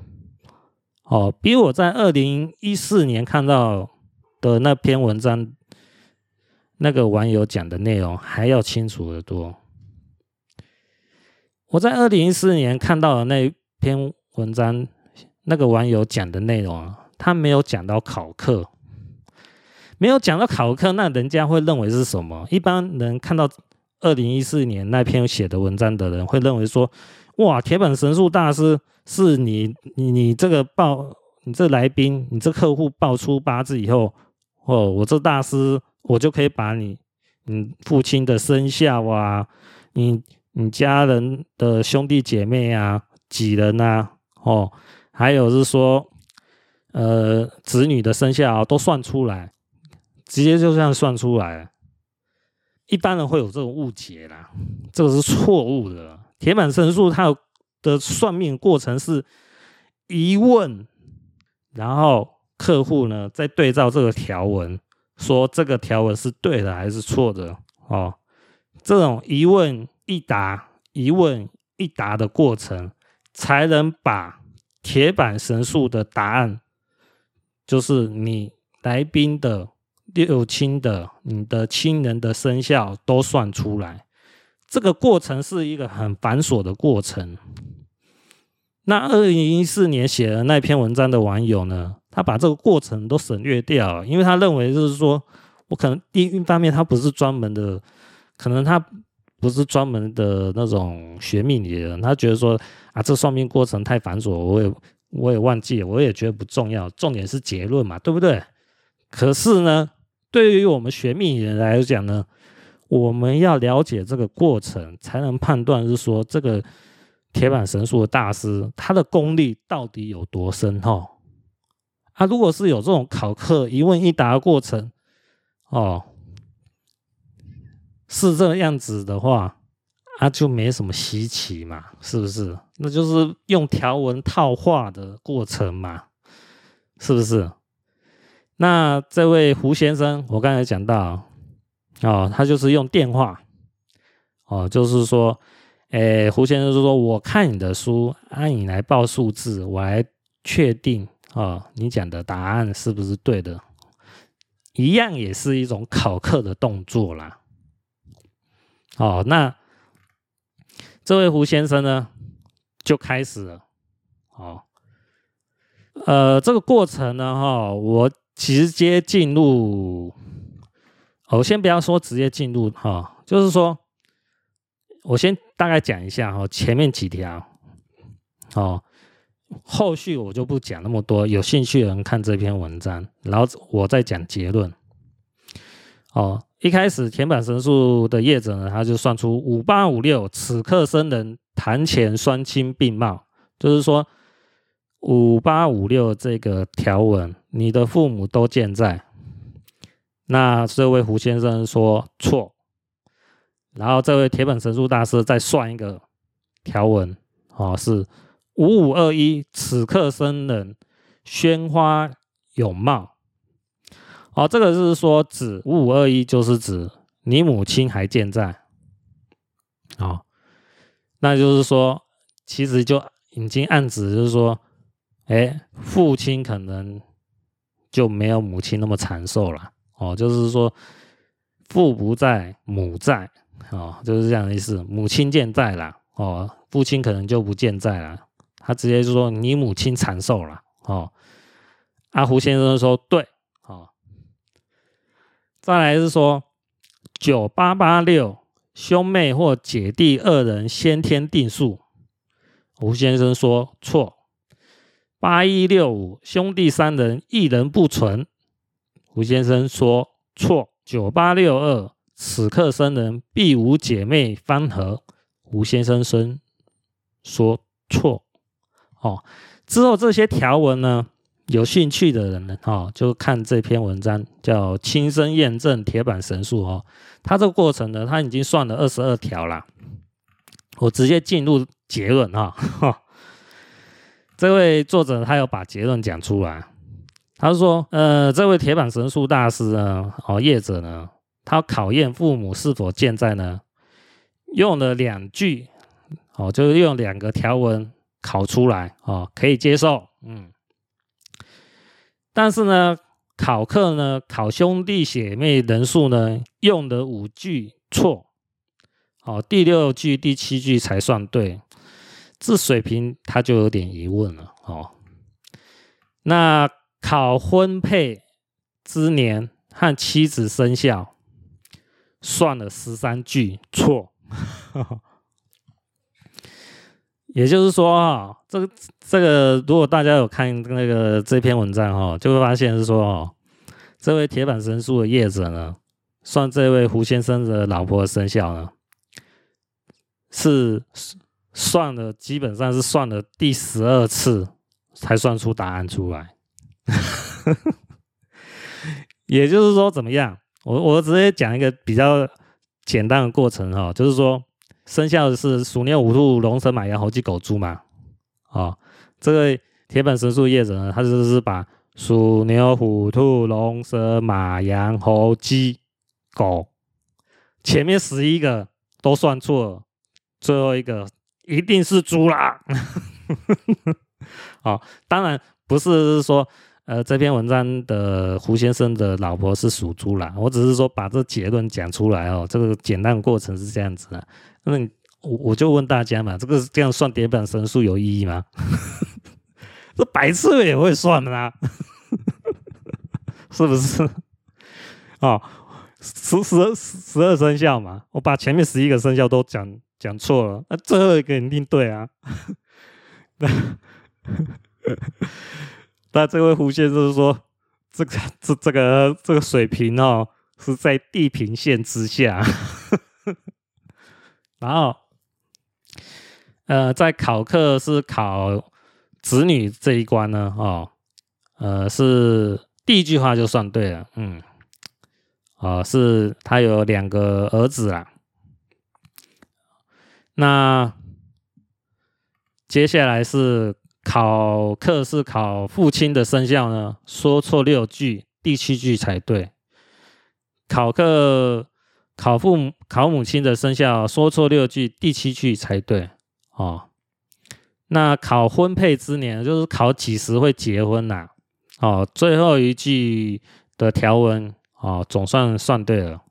哦，比我在二零一四年看到的那篇文章那个网友讲的内容还要清楚得多。我在二零一四年看到的那篇文章，那个网友讲的内容啊，他没有讲到考课。没有讲到考课，那人家会认为是什么？一般人看到二零一四年那篇写的文章的人，会认为说：哇，铁板神数大师是你，你，你这个报，你这来宾，你这客户报出八字以后，哦，我这大师，我就可以把你，你父亲的生肖啊，你你家人的兄弟姐妹啊，几人啊，哦，还有是说，呃，子女的生肖都算出来。直接就这样算出来，一般人会有这种误解啦，这个是错误的。铁板神数它的算命过程是一问，然后客户呢再对照这个条文，说这个条文是对的还是错的哦。这种一问一答、一问一答的过程，才能把铁板神数的答案，就是你来宾的。六亲的，你的亲人的生肖都算出来，这个过程是一个很繁琐的过程。那二零一四年写的那篇文章的网友呢，他把这个过程都省略掉，因为他认为就是说，我可能第一方面他不是专门的，可能他不是专门的那种学命理的人，他觉得说啊，这算命过程太繁琐，我也我也忘记了，我也觉得不重要，重点是结论嘛，对不对？可是呢？对于我们学命理人来讲呢，我们要了解这个过程，才能判断是说这个铁板神术的大师他的功力到底有多深哈。啊，如果是有这种考课一问一答的过程，哦，是这个样子的话，啊，就没什么稀奇嘛，是不是？那就是用条文套话的过程嘛，是不是？那这位胡先生，我刚才讲到，哦，他就是用电话，哦，就是说，诶，胡先生就说，我看你的书，按你来报数字，我来确定，哦，你讲的答案是不是对的，一样也是一种考课的动作啦。哦，那这位胡先生呢，就开始了，哦，呃，这个过程呢，哈、哦，我。直接进入，我先不要说直接进入哈，就是说，我先大概讲一下哈，前面几条，哦，后续我就不讲那么多，有兴趣的人看这篇文章，然后我再讲结论。哦，一开始铁板神树的业者呢，他就算出五八五六，此刻生人堂前双亲并茂，就是说。五八五六这个条文，你的父母都健在。那这位胡先生说错，然后这位铁板神数大师再算一个条文，哦，是五五二一，此刻生人鲜花永茂。哦，这个是说指五五二一，就是指你母亲还健在。哦，那就是说，其实就已经暗指就是说。哎，父亲可能就没有母亲那么长寿了哦，就是说父不在，母在哦，就是这样的意思。母亲健在了哦，父亲可能就不健在了。他直接就说你母亲长寿了哦。阿胡先生说对哦。再来是说九八八六兄妹或姐弟二人先天定数。胡先生说错。八一六五兄弟三人一人不存。胡先生说错。九八六二此刻生人必无姐妹番合。胡先生生说错。哦，之后这些条文呢？有兴趣的人呢，哈，就看这篇文章，叫《亲身验证铁板神数》哦。它这个过程呢，它已经算了二十二条了。我直接进入结论哈。这位作者他有把结论讲出来，他说：呃，这位铁板神术大师呢，哦，业者呢，他考验父母是否健在呢，用了两句，哦，就是用两个条文考出来，哦，可以接受，嗯。但是呢，考课呢，考兄弟姐妹人数呢，用的五句错，哦，第六句、第七句才算对，这水平他就有点疑问了哦。那考婚配之年和妻子生肖，算了十三句错。也就是说啊，这个这个，如果大家有看那个这篇文章哈，就会发现是说哦，这位铁板神数的业者呢，算这位胡先生的老婆的生肖呢，是算了，基本上是算了第十二次才算出答案出来。也就是说，怎么样？我我直接讲一个比较简单的过程哈，就是说。生肖是鼠、牛、虎、兔、龙、蛇、马、羊、猴、鸡、狗、猪嘛？哦，这个铁板神数业者呢，他就是把鼠、牛、虎、兔、龙、蛇、马、羊、猴、鸡、狗前面十一个都算错，最后一个一定是猪啦。哦，当然不是说呃这篇文章的胡先生的老婆是属猪啦，我只是说把这结论讲出来哦，这个简单过程是这样子的。那我我就问大家嘛，这个这样算铁板神数有意义吗？这白痴也会算的啦，是不是？哦，十十十二生肖嘛，我把前面十一个生肖都讲讲错了，那最后一个一定对啊。那那这位胡先生说，这个这这个这个水平哦，是在地平线之下。然后，呃，在考课是考子女这一关呢，哦，呃，是第一句话就算对了，嗯，哦，是他有两个儿子啦。那接下来是考课是考父亲的生肖呢，说错六句，第七句才对。考课。考父母考母亲的生肖说错六句，第七句才对哦。那考婚配之年，就是考几时会结婚呐、哦，最后一句的条文哦，总算算对了。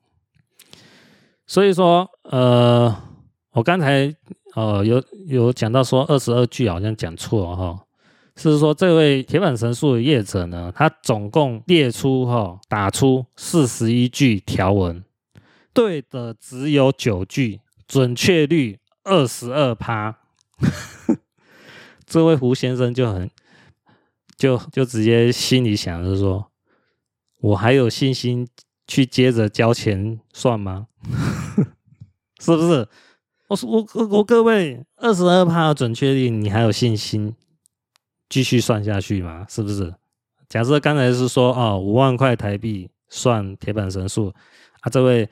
所以说，呃，我刚才呃有有讲到说二十二句好像讲错哈、哦，是说这位铁板神数的业者呢，他总共列出哈、哦、打出四十一句条文。对的只有九句，准确率二十二趴。这位胡先生就很就就直接心里想着说：“我还有信心去接着交钱算吗？是不是？我我我我各位二十二趴的准确率，你还有信心继续算下去吗？是不是？假设刚才是说哦，五万块台币算铁板神数啊，这位。”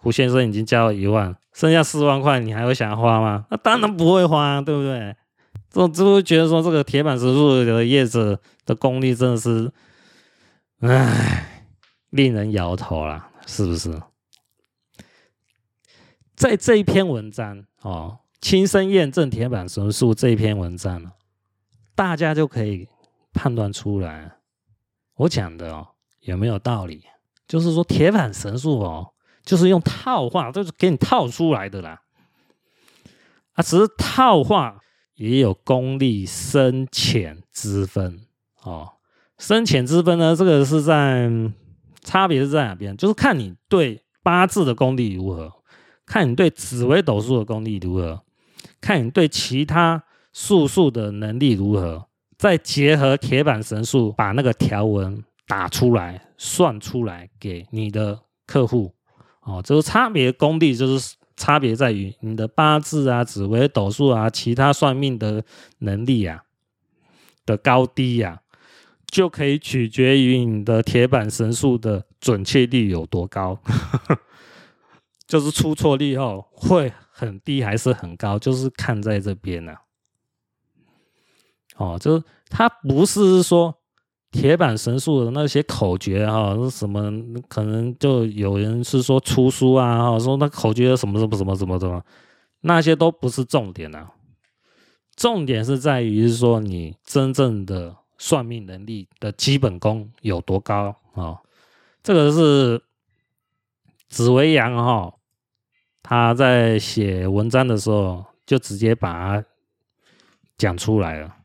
胡先生已经交了一万，剩下四万块，你还会想要花吗？那当然不会花，对不对？这就会觉得说，这个铁板神数的叶子的功力真的是，唉，令人摇头啦，是不是？在这一篇文章哦，亲身验证铁板神数这一篇文章，大家就可以判断出来，我讲的哦有没有道理？就是说铁板神数哦。就是用套话，都是给你套出来的啦。啊，只是套话也有功力深浅之分哦。深浅之分呢，这个是在差别是在哪边？就是看你对八字的功力如何，看你对紫微斗数的功力如何，看你对其他术数的能力如何，再结合铁板神术，把那个条文打出来、算出来给你的客户。哦，这个差别功力就是差别在于你的八字啊、紫微斗数啊、其他算命的能力啊的高低呀、啊，就可以取决于你的铁板神术的准确率有多高。就是出错率哦，会很低还是很高，就是看在这边呢、哦，就是它不是说铁板神术的那些口诀哈，是什么？可能就有人是说出书啊，哈，说那口诀什么什么什么什么什么，那些都不是重点啊。重点是在于说你真正的算命能力的基本功有多高啊？这个是紫微阳哈。他在写文章的时候，就直接把它讲出来了。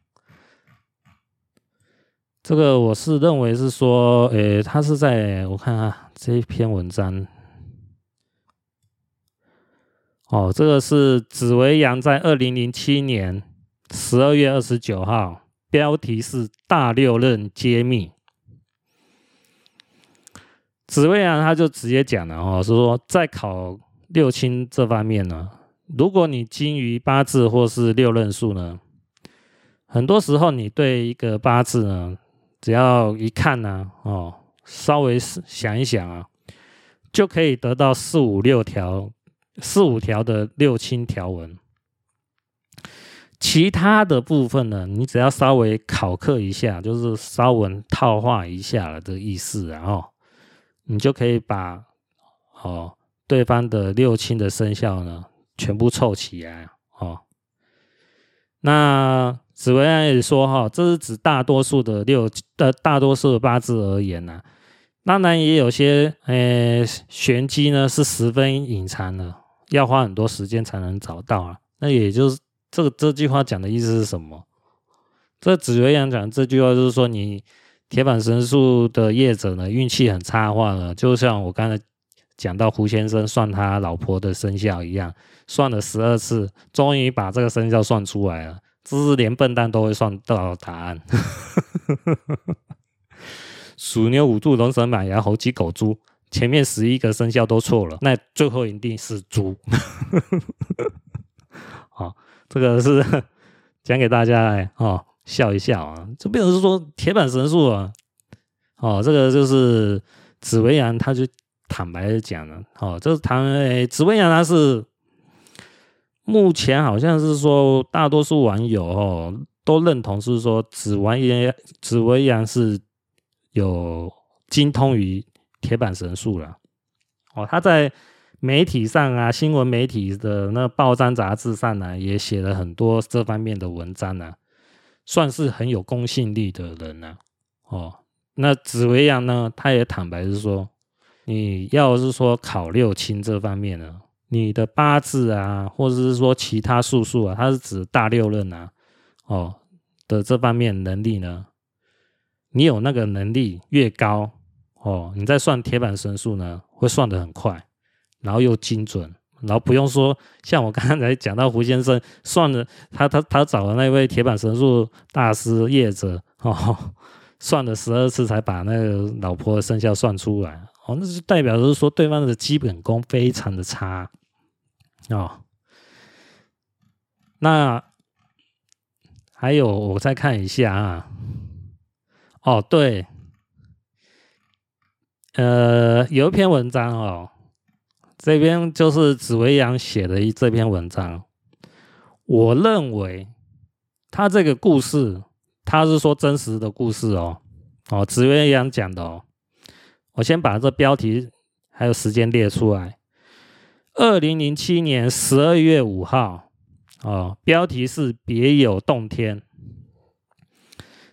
这个我是认为是说，诶，他是在我看啊这一篇文章，哦，这个是紫微阳在二零零七年十二月二十九号，标题是“大六壬揭秘”。紫微阳他就直接讲了哦，是说在考。六亲这方面呢，如果你精于八字或是六壬数呢，很多时候你对一个八字呢，只要一看呢，哦，稍微想一想啊，就可以得到四五六条、四五条的六亲条文。其他的部分呢，你只要稍微考克一下，就是稍微套话一下了的意思，然后你就可以把哦。对方的六亲的生肖呢，全部凑齐来哦。那紫薇阳也说哈，这是指大多数的六呃大多数的八字而言呢、啊。当然也有些呃玄机呢，是十分隐藏的，要花很多时间才能找到啊。那也就是这个这句话讲的意思是什么？这紫薇阳讲这句话就是说，你铁板神术的业者呢，运气很差的话呢，就像我刚才。讲到胡先生算他老婆的生肖一样，算了十二次，终于把这个生肖算出来了。这是连笨蛋都会算到答案。鼠牛五兔龙蛇马羊猴鸡狗猪，前面十一个生肖都错了，那最后一定是猪。好，这个是讲给大家来哦笑一笑啊。这并不是说铁板神术啊。哦，这个就是紫微阳，他就。坦白的讲呢，哦，这是谈诶，紫薇阳他是目前好像是说，大多数网友哦都认同是说，紫微阳紫薇阳是有精通于铁板神术了。哦，他在媒体上啊，新闻媒体的那报章杂志上呢，也写了很多这方面的文章呢，算是很有公信力的人呢。哦，那紫薇阳呢，他也坦白是说。你要是说考六亲这方面呢，你的八字啊，或者是说其他术数啊，它是指大六壬啊，哦的这方面能力呢，你有那个能力越高，哦，你在算铁板神术呢，会算得很快，然后又精准，然后不用说像我刚才讲到胡先生算了，他他他找的那位铁板神术大师叶子哦，算了十二次才把那个老婆的生肖算出来。哦，那是代表就是说对方的基本功非常的差哦。那还有，我再看一下啊。哦，对，呃，有一篇文章哦，这边就是紫微阳写的一这篇文章。我认为他这个故事，他是说真实的故事哦。哦，紫微阳讲的哦。我先把这标题还有时间列出来。二零零七年十二月五号，哦，标题是“别有洞天”。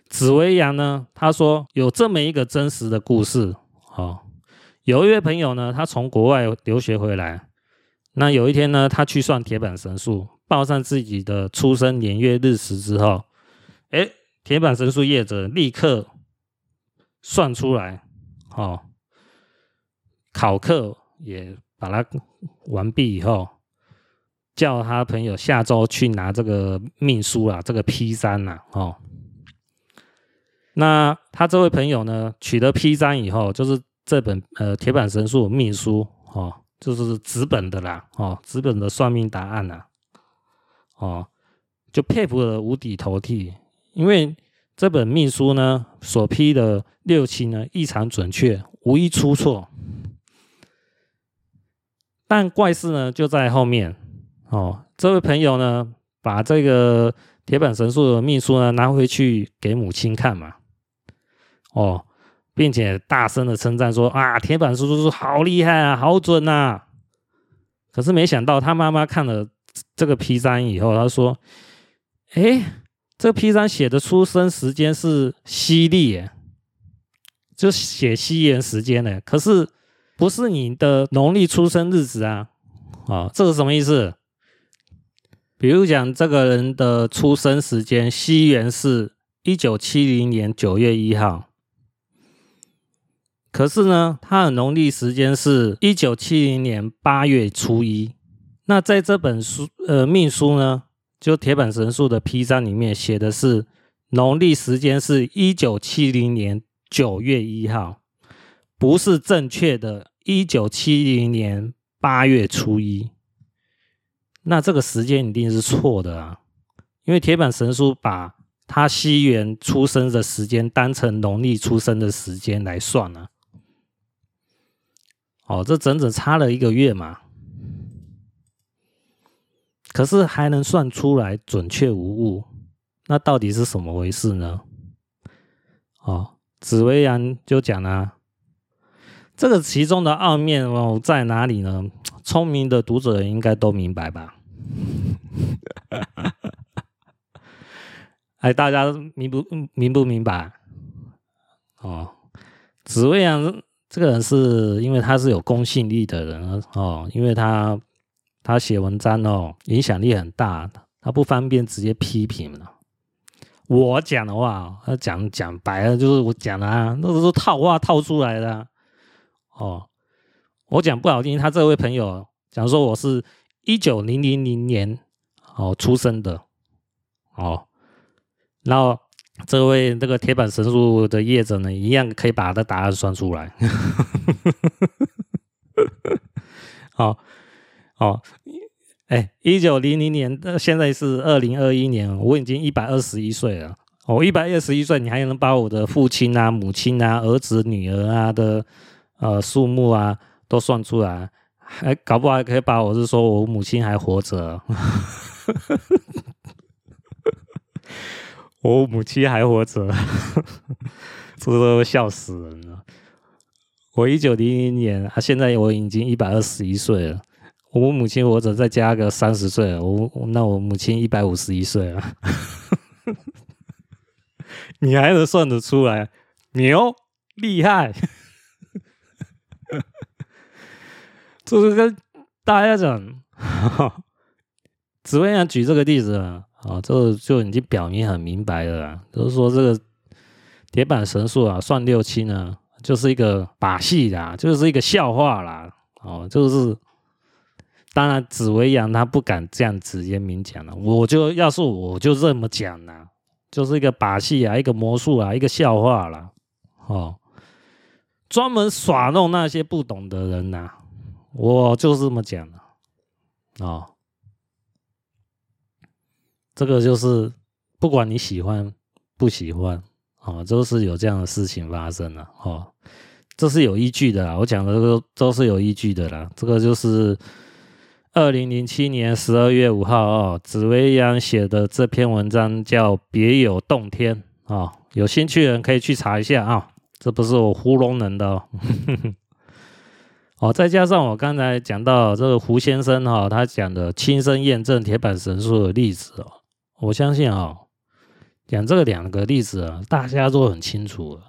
紫微阳呢，他说有这么一个真实的故事。哦，有一位朋友呢，他从国外留学回来，那有一天呢，他去算铁板神术，报上自己的出生年月日时之后，哎，铁板神术业者立刻算出来，哦。考课也把它完毕以后，叫他朋友下周去拿这个命书啊，这个 P 三呐，哦。那他这位朋友呢，取得 P 三以后，就是这本呃铁板神术命书哦，就是纸本的啦，哦，纸本的算命答案呐，哦，就佩服的五体投地，因为这本命书呢，所批的六亲呢异常准确，无一出错。但怪事呢就在后面哦，这位朋友呢，把这个铁板神术的秘书呢拿回去给母亲看嘛。哦，并且大声的称赞说：“啊，铁板叔叔好厉害啊，好准呐！”可是没想到他妈妈看了这个 P 三以后，他说：“哎，这个 P 三写的出生时间是西历，就写西元时间呢，可是不是你的农历出生日子啊！哦，这个什么意思？比如讲这个人的出生时间，西元是一九七零年九月一号。”可是呢，他的农历时间是一九七零年八月初一。那在这本书呃命书呢，就铁板神术的 P 三里面写的是农历时间是一九七零年九月一号，不是正确的一九七零年八月初一。那这个时间一定是错的啊，因为铁板神术把他西元出生的时间当成农历出生的时间来算了啊。哦，这整整差了一个月嘛，可是还能算出来准确无误，那到底是什么回事呢？哦，紫微阳就讲了啊，这个其中的奥秘哦在哪里呢？聪明的读者应该都明白吧？哎，大家明不明不明白？哦，紫薇阳。这个人是因为他是有公信力的人哦，因为他他写文章哦，影响力很大，他不方便直接批评了。我讲的话，他讲讲白了就是我讲的啊，那都是套话套出来的啊。哦。我讲不好听，他这位朋友讲说我是一九零零零年哦出生的哦，然后。这位这个铁板神术的业者呢，一样可以把他的答案算出来。哦哦，哎，一九零零年，现在是二零二一年，我已经一百二十一岁了。我，一百二十一岁，你还能把我的父亲啊、母亲啊、儿子、女儿啊的呃数目啊都算出来，还搞不好还可以把我是说我母亲还活着。我母亲还活着，这都笑死人了。我一九零零年，啊，现在我已经一百二十一岁了。我母亲活着，再加个三十岁，我那我母亲一百五十一岁了。你还能算得出来？牛，厉害！就是跟大家讲，紫薇想举这个例子啊。啊、这个就已经表明很明白了啦，就是说这个铁板神术啊，算六七呢，就是一个把戏啦，就是一个笑话啦。哦，就是当然紫薇阳他不敢这样直接明讲了，我就要是我就这么讲啦，就是一个把戏啊，一个魔术啊，一个笑话啦。哦，专门耍弄那些不懂的人呐，我就是这么讲的，哦。这个就是不管你喜欢不喜欢啊，都是有这样的事情发生了哦，这是有依据的啦。我讲的都都是有依据的啦。这个就是二零零七年十二月五号哦，紫微阳写的这篇文章叫《别有洞天》啊，有兴趣的人可以去查一下啊，这不是我糊弄人的哦。哦，再加上我刚才讲到这个胡先生哈，他讲的亲身验证铁板神术的例子哦。我相信啊、哦，讲这个两个例子啊，大家都很清楚了。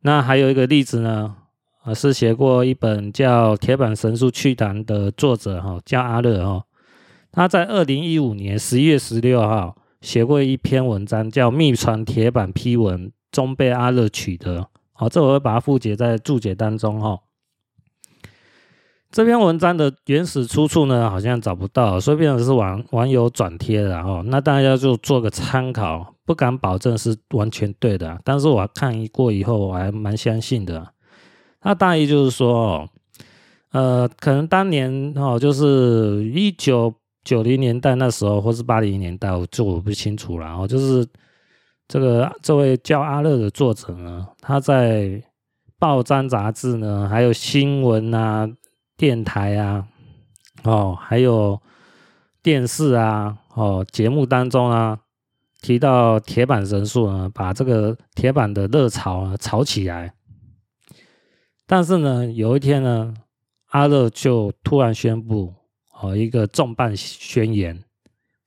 那还有一个例子呢，啊，是写过一本叫《铁板神术趣谈》的作者哈，叫阿乐哈。他在二零一五年十一月十六号写过一篇文章，叫《秘传铁板批文》，中被阿乐取得。好，这我会把它附解在注解当中哈。这篇文章的原始出处呢，好像找不到，所以变成是网网友转贴的哦。那大家就做个参考，不敢保证是完全对的，但是我看过以后，我还蛮相信的。那大意就是说，呃，可能当年哦，就是一九九零年代那时候，或是八零年代，我就我不清楚了哦。就是这个这位叫阿乐的作者呢，他在报章杂志呢，还有新闻啊。电台啊，哦，还有电视啊，哦，节目当中啊，提到铁板神术呢，把这个铁板的热潮啊炒起来。但是呢，有一天呢，阿乐就突然宣布，哦，一个重磅宣言，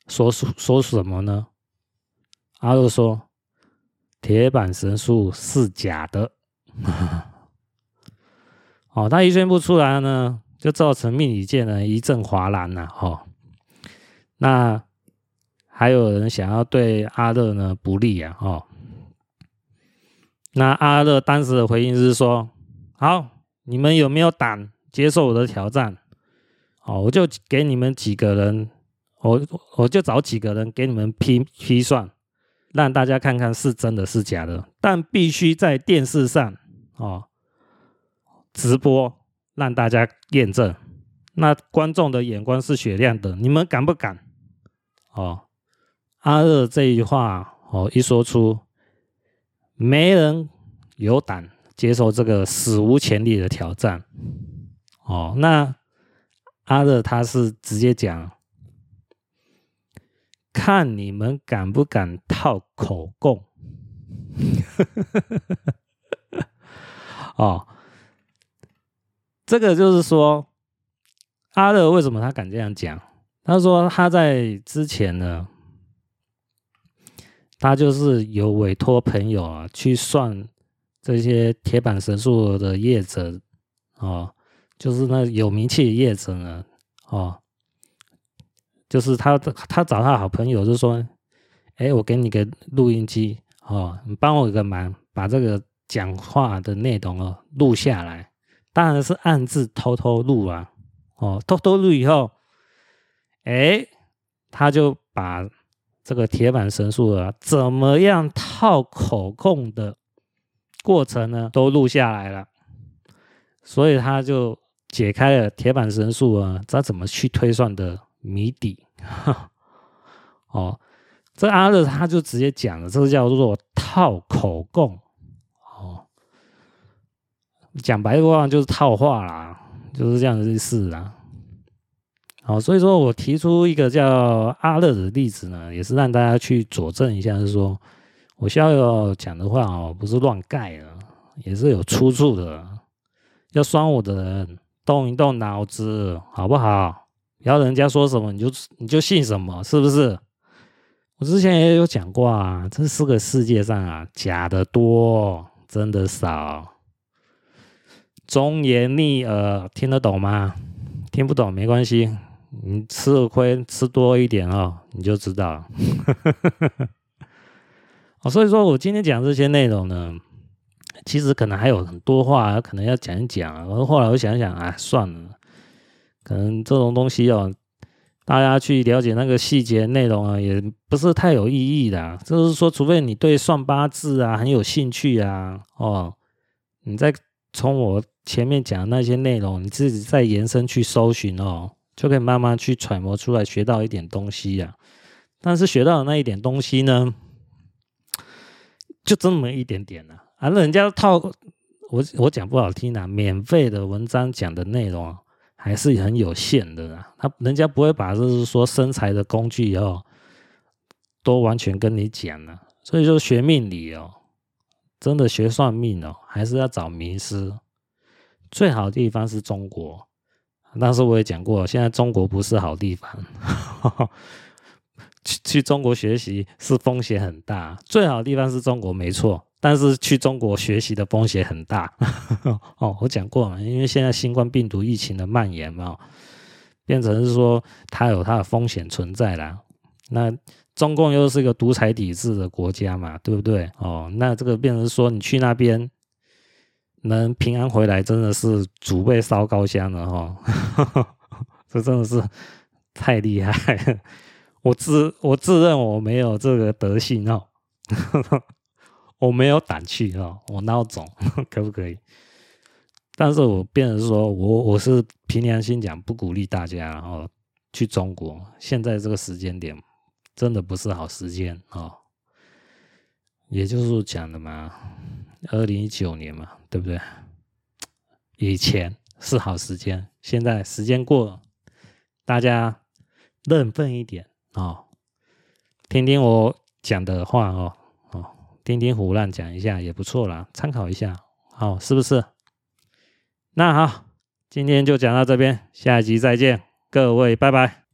说说什么呢？阿乐说，铁板神术是假的。哦，他一宣布出来呢。就造成命理界呢一阵哗然呐，哦。那还有人想要对阿乐呢不利啊，哦。那阿乐当时的回应是说：“好，你们有没有胆接受我的挑战？哦，我就给你们几个人，我我就找几个人给你们批批算，让大家看看是真的是假的，但必须在电视上哦直播。”让大家验证，那观众的眼光是雪亮的，你们敢不敢？哦，阿乐这一句话哦一说出，没人有胆接受这个史无前例的挑战。哦，那阿乐他是直接讲，看你们敢不敢套口供。哦。这个就是说，阿乐为什么他敢这样讲？他说他在之前呢，他就是有委托朋友啊去算这些铁板神术的业者哦，就是那有名气的业者呢哦，就是他他找他好朋友就说，哎，我给你个录音机哦，你帮我一个忙，把这个讲话的内容哦录下来。当然是暗自偷偷录啊，哦，偷偷录以后，哎，他就把这个铁板神术啊，怎么样套口供的过程呢，都录下来了，所以他就解开了铁板神术啊，他怎么去推算的谜底。哦，这阿乐他就直接讲了，这个叫做套口供。哦讲白话就是套话啦，就是这样的意思啦。好，所以说我提出一个叫阿乐的例子呢，也是让大家去佐证一下，是说我需要讲的话哦，不是乱盖的，也是有出处的。要酸我的人动一动脑子，好不好？不要人家说什么你就你就信什么，是不是？我之前也有讲过啊，这是个世界上啊，假的多，真的少。忠言逆耳，听得懂吗？听不懂没关系，你吃了亏吃多一点哦，你就知道了。哦，所以说我今天讲这些内容呢，其实可能还有很多话可能要讲一讲。然后后来我想想啊，算了，可能这种东西哦，大家去了解那个细节内容啊，也不是太有意义的。就是说，除非你对算八字啊很有兴趣啊，哦，你再从我。前面讲的那些内容，你自己再延伸去搜寻哦，就可以慢慢去揣摩出来，学到一点东西呀。但是学到的那一点东西呢，就这么一点点了啊。人家套我，我讲不好听啊，免费的文章讲的内容还是很有限的啦。他人家不会把就是说生财的工具哦，都完全跟你讲了。所以说学命理哦，真的学算命哦，还是要找名师。最好的地方是中国，但是我也讲过，现在中国不是好地方，去去中国学习是风险很大。最好的地方是中国，没错，但是去中国学习的风险很大。哦，我讲过嘛，因为现在新冠病毒疫情的蔓延嘛，变成是说它有它的风险存在啦。那中共又是一个独裁体制的国家嘛，对不对？哦，那这个变成说你去那边。能平安回来，真的是祖辈烧高香了哈，这真的是太厉害。我自我自认我没有这个德性哦，我没有胆气哦，我孬种 可不可以？但是我变成说我我是凭良心讲，不鼓励大家然后去中国。现在这个时间点真的不是好时间哦，也就是讲的嘛，二零一九年嘛，对不对？以前是好时间，现在时间过了，大家认份一点。哦，听听我讲的话，哦，听听胡乱讲一下也不错啦，参考一下，好，是不是？那好，今天就讲到这边，下一集再见，各位，拜拜。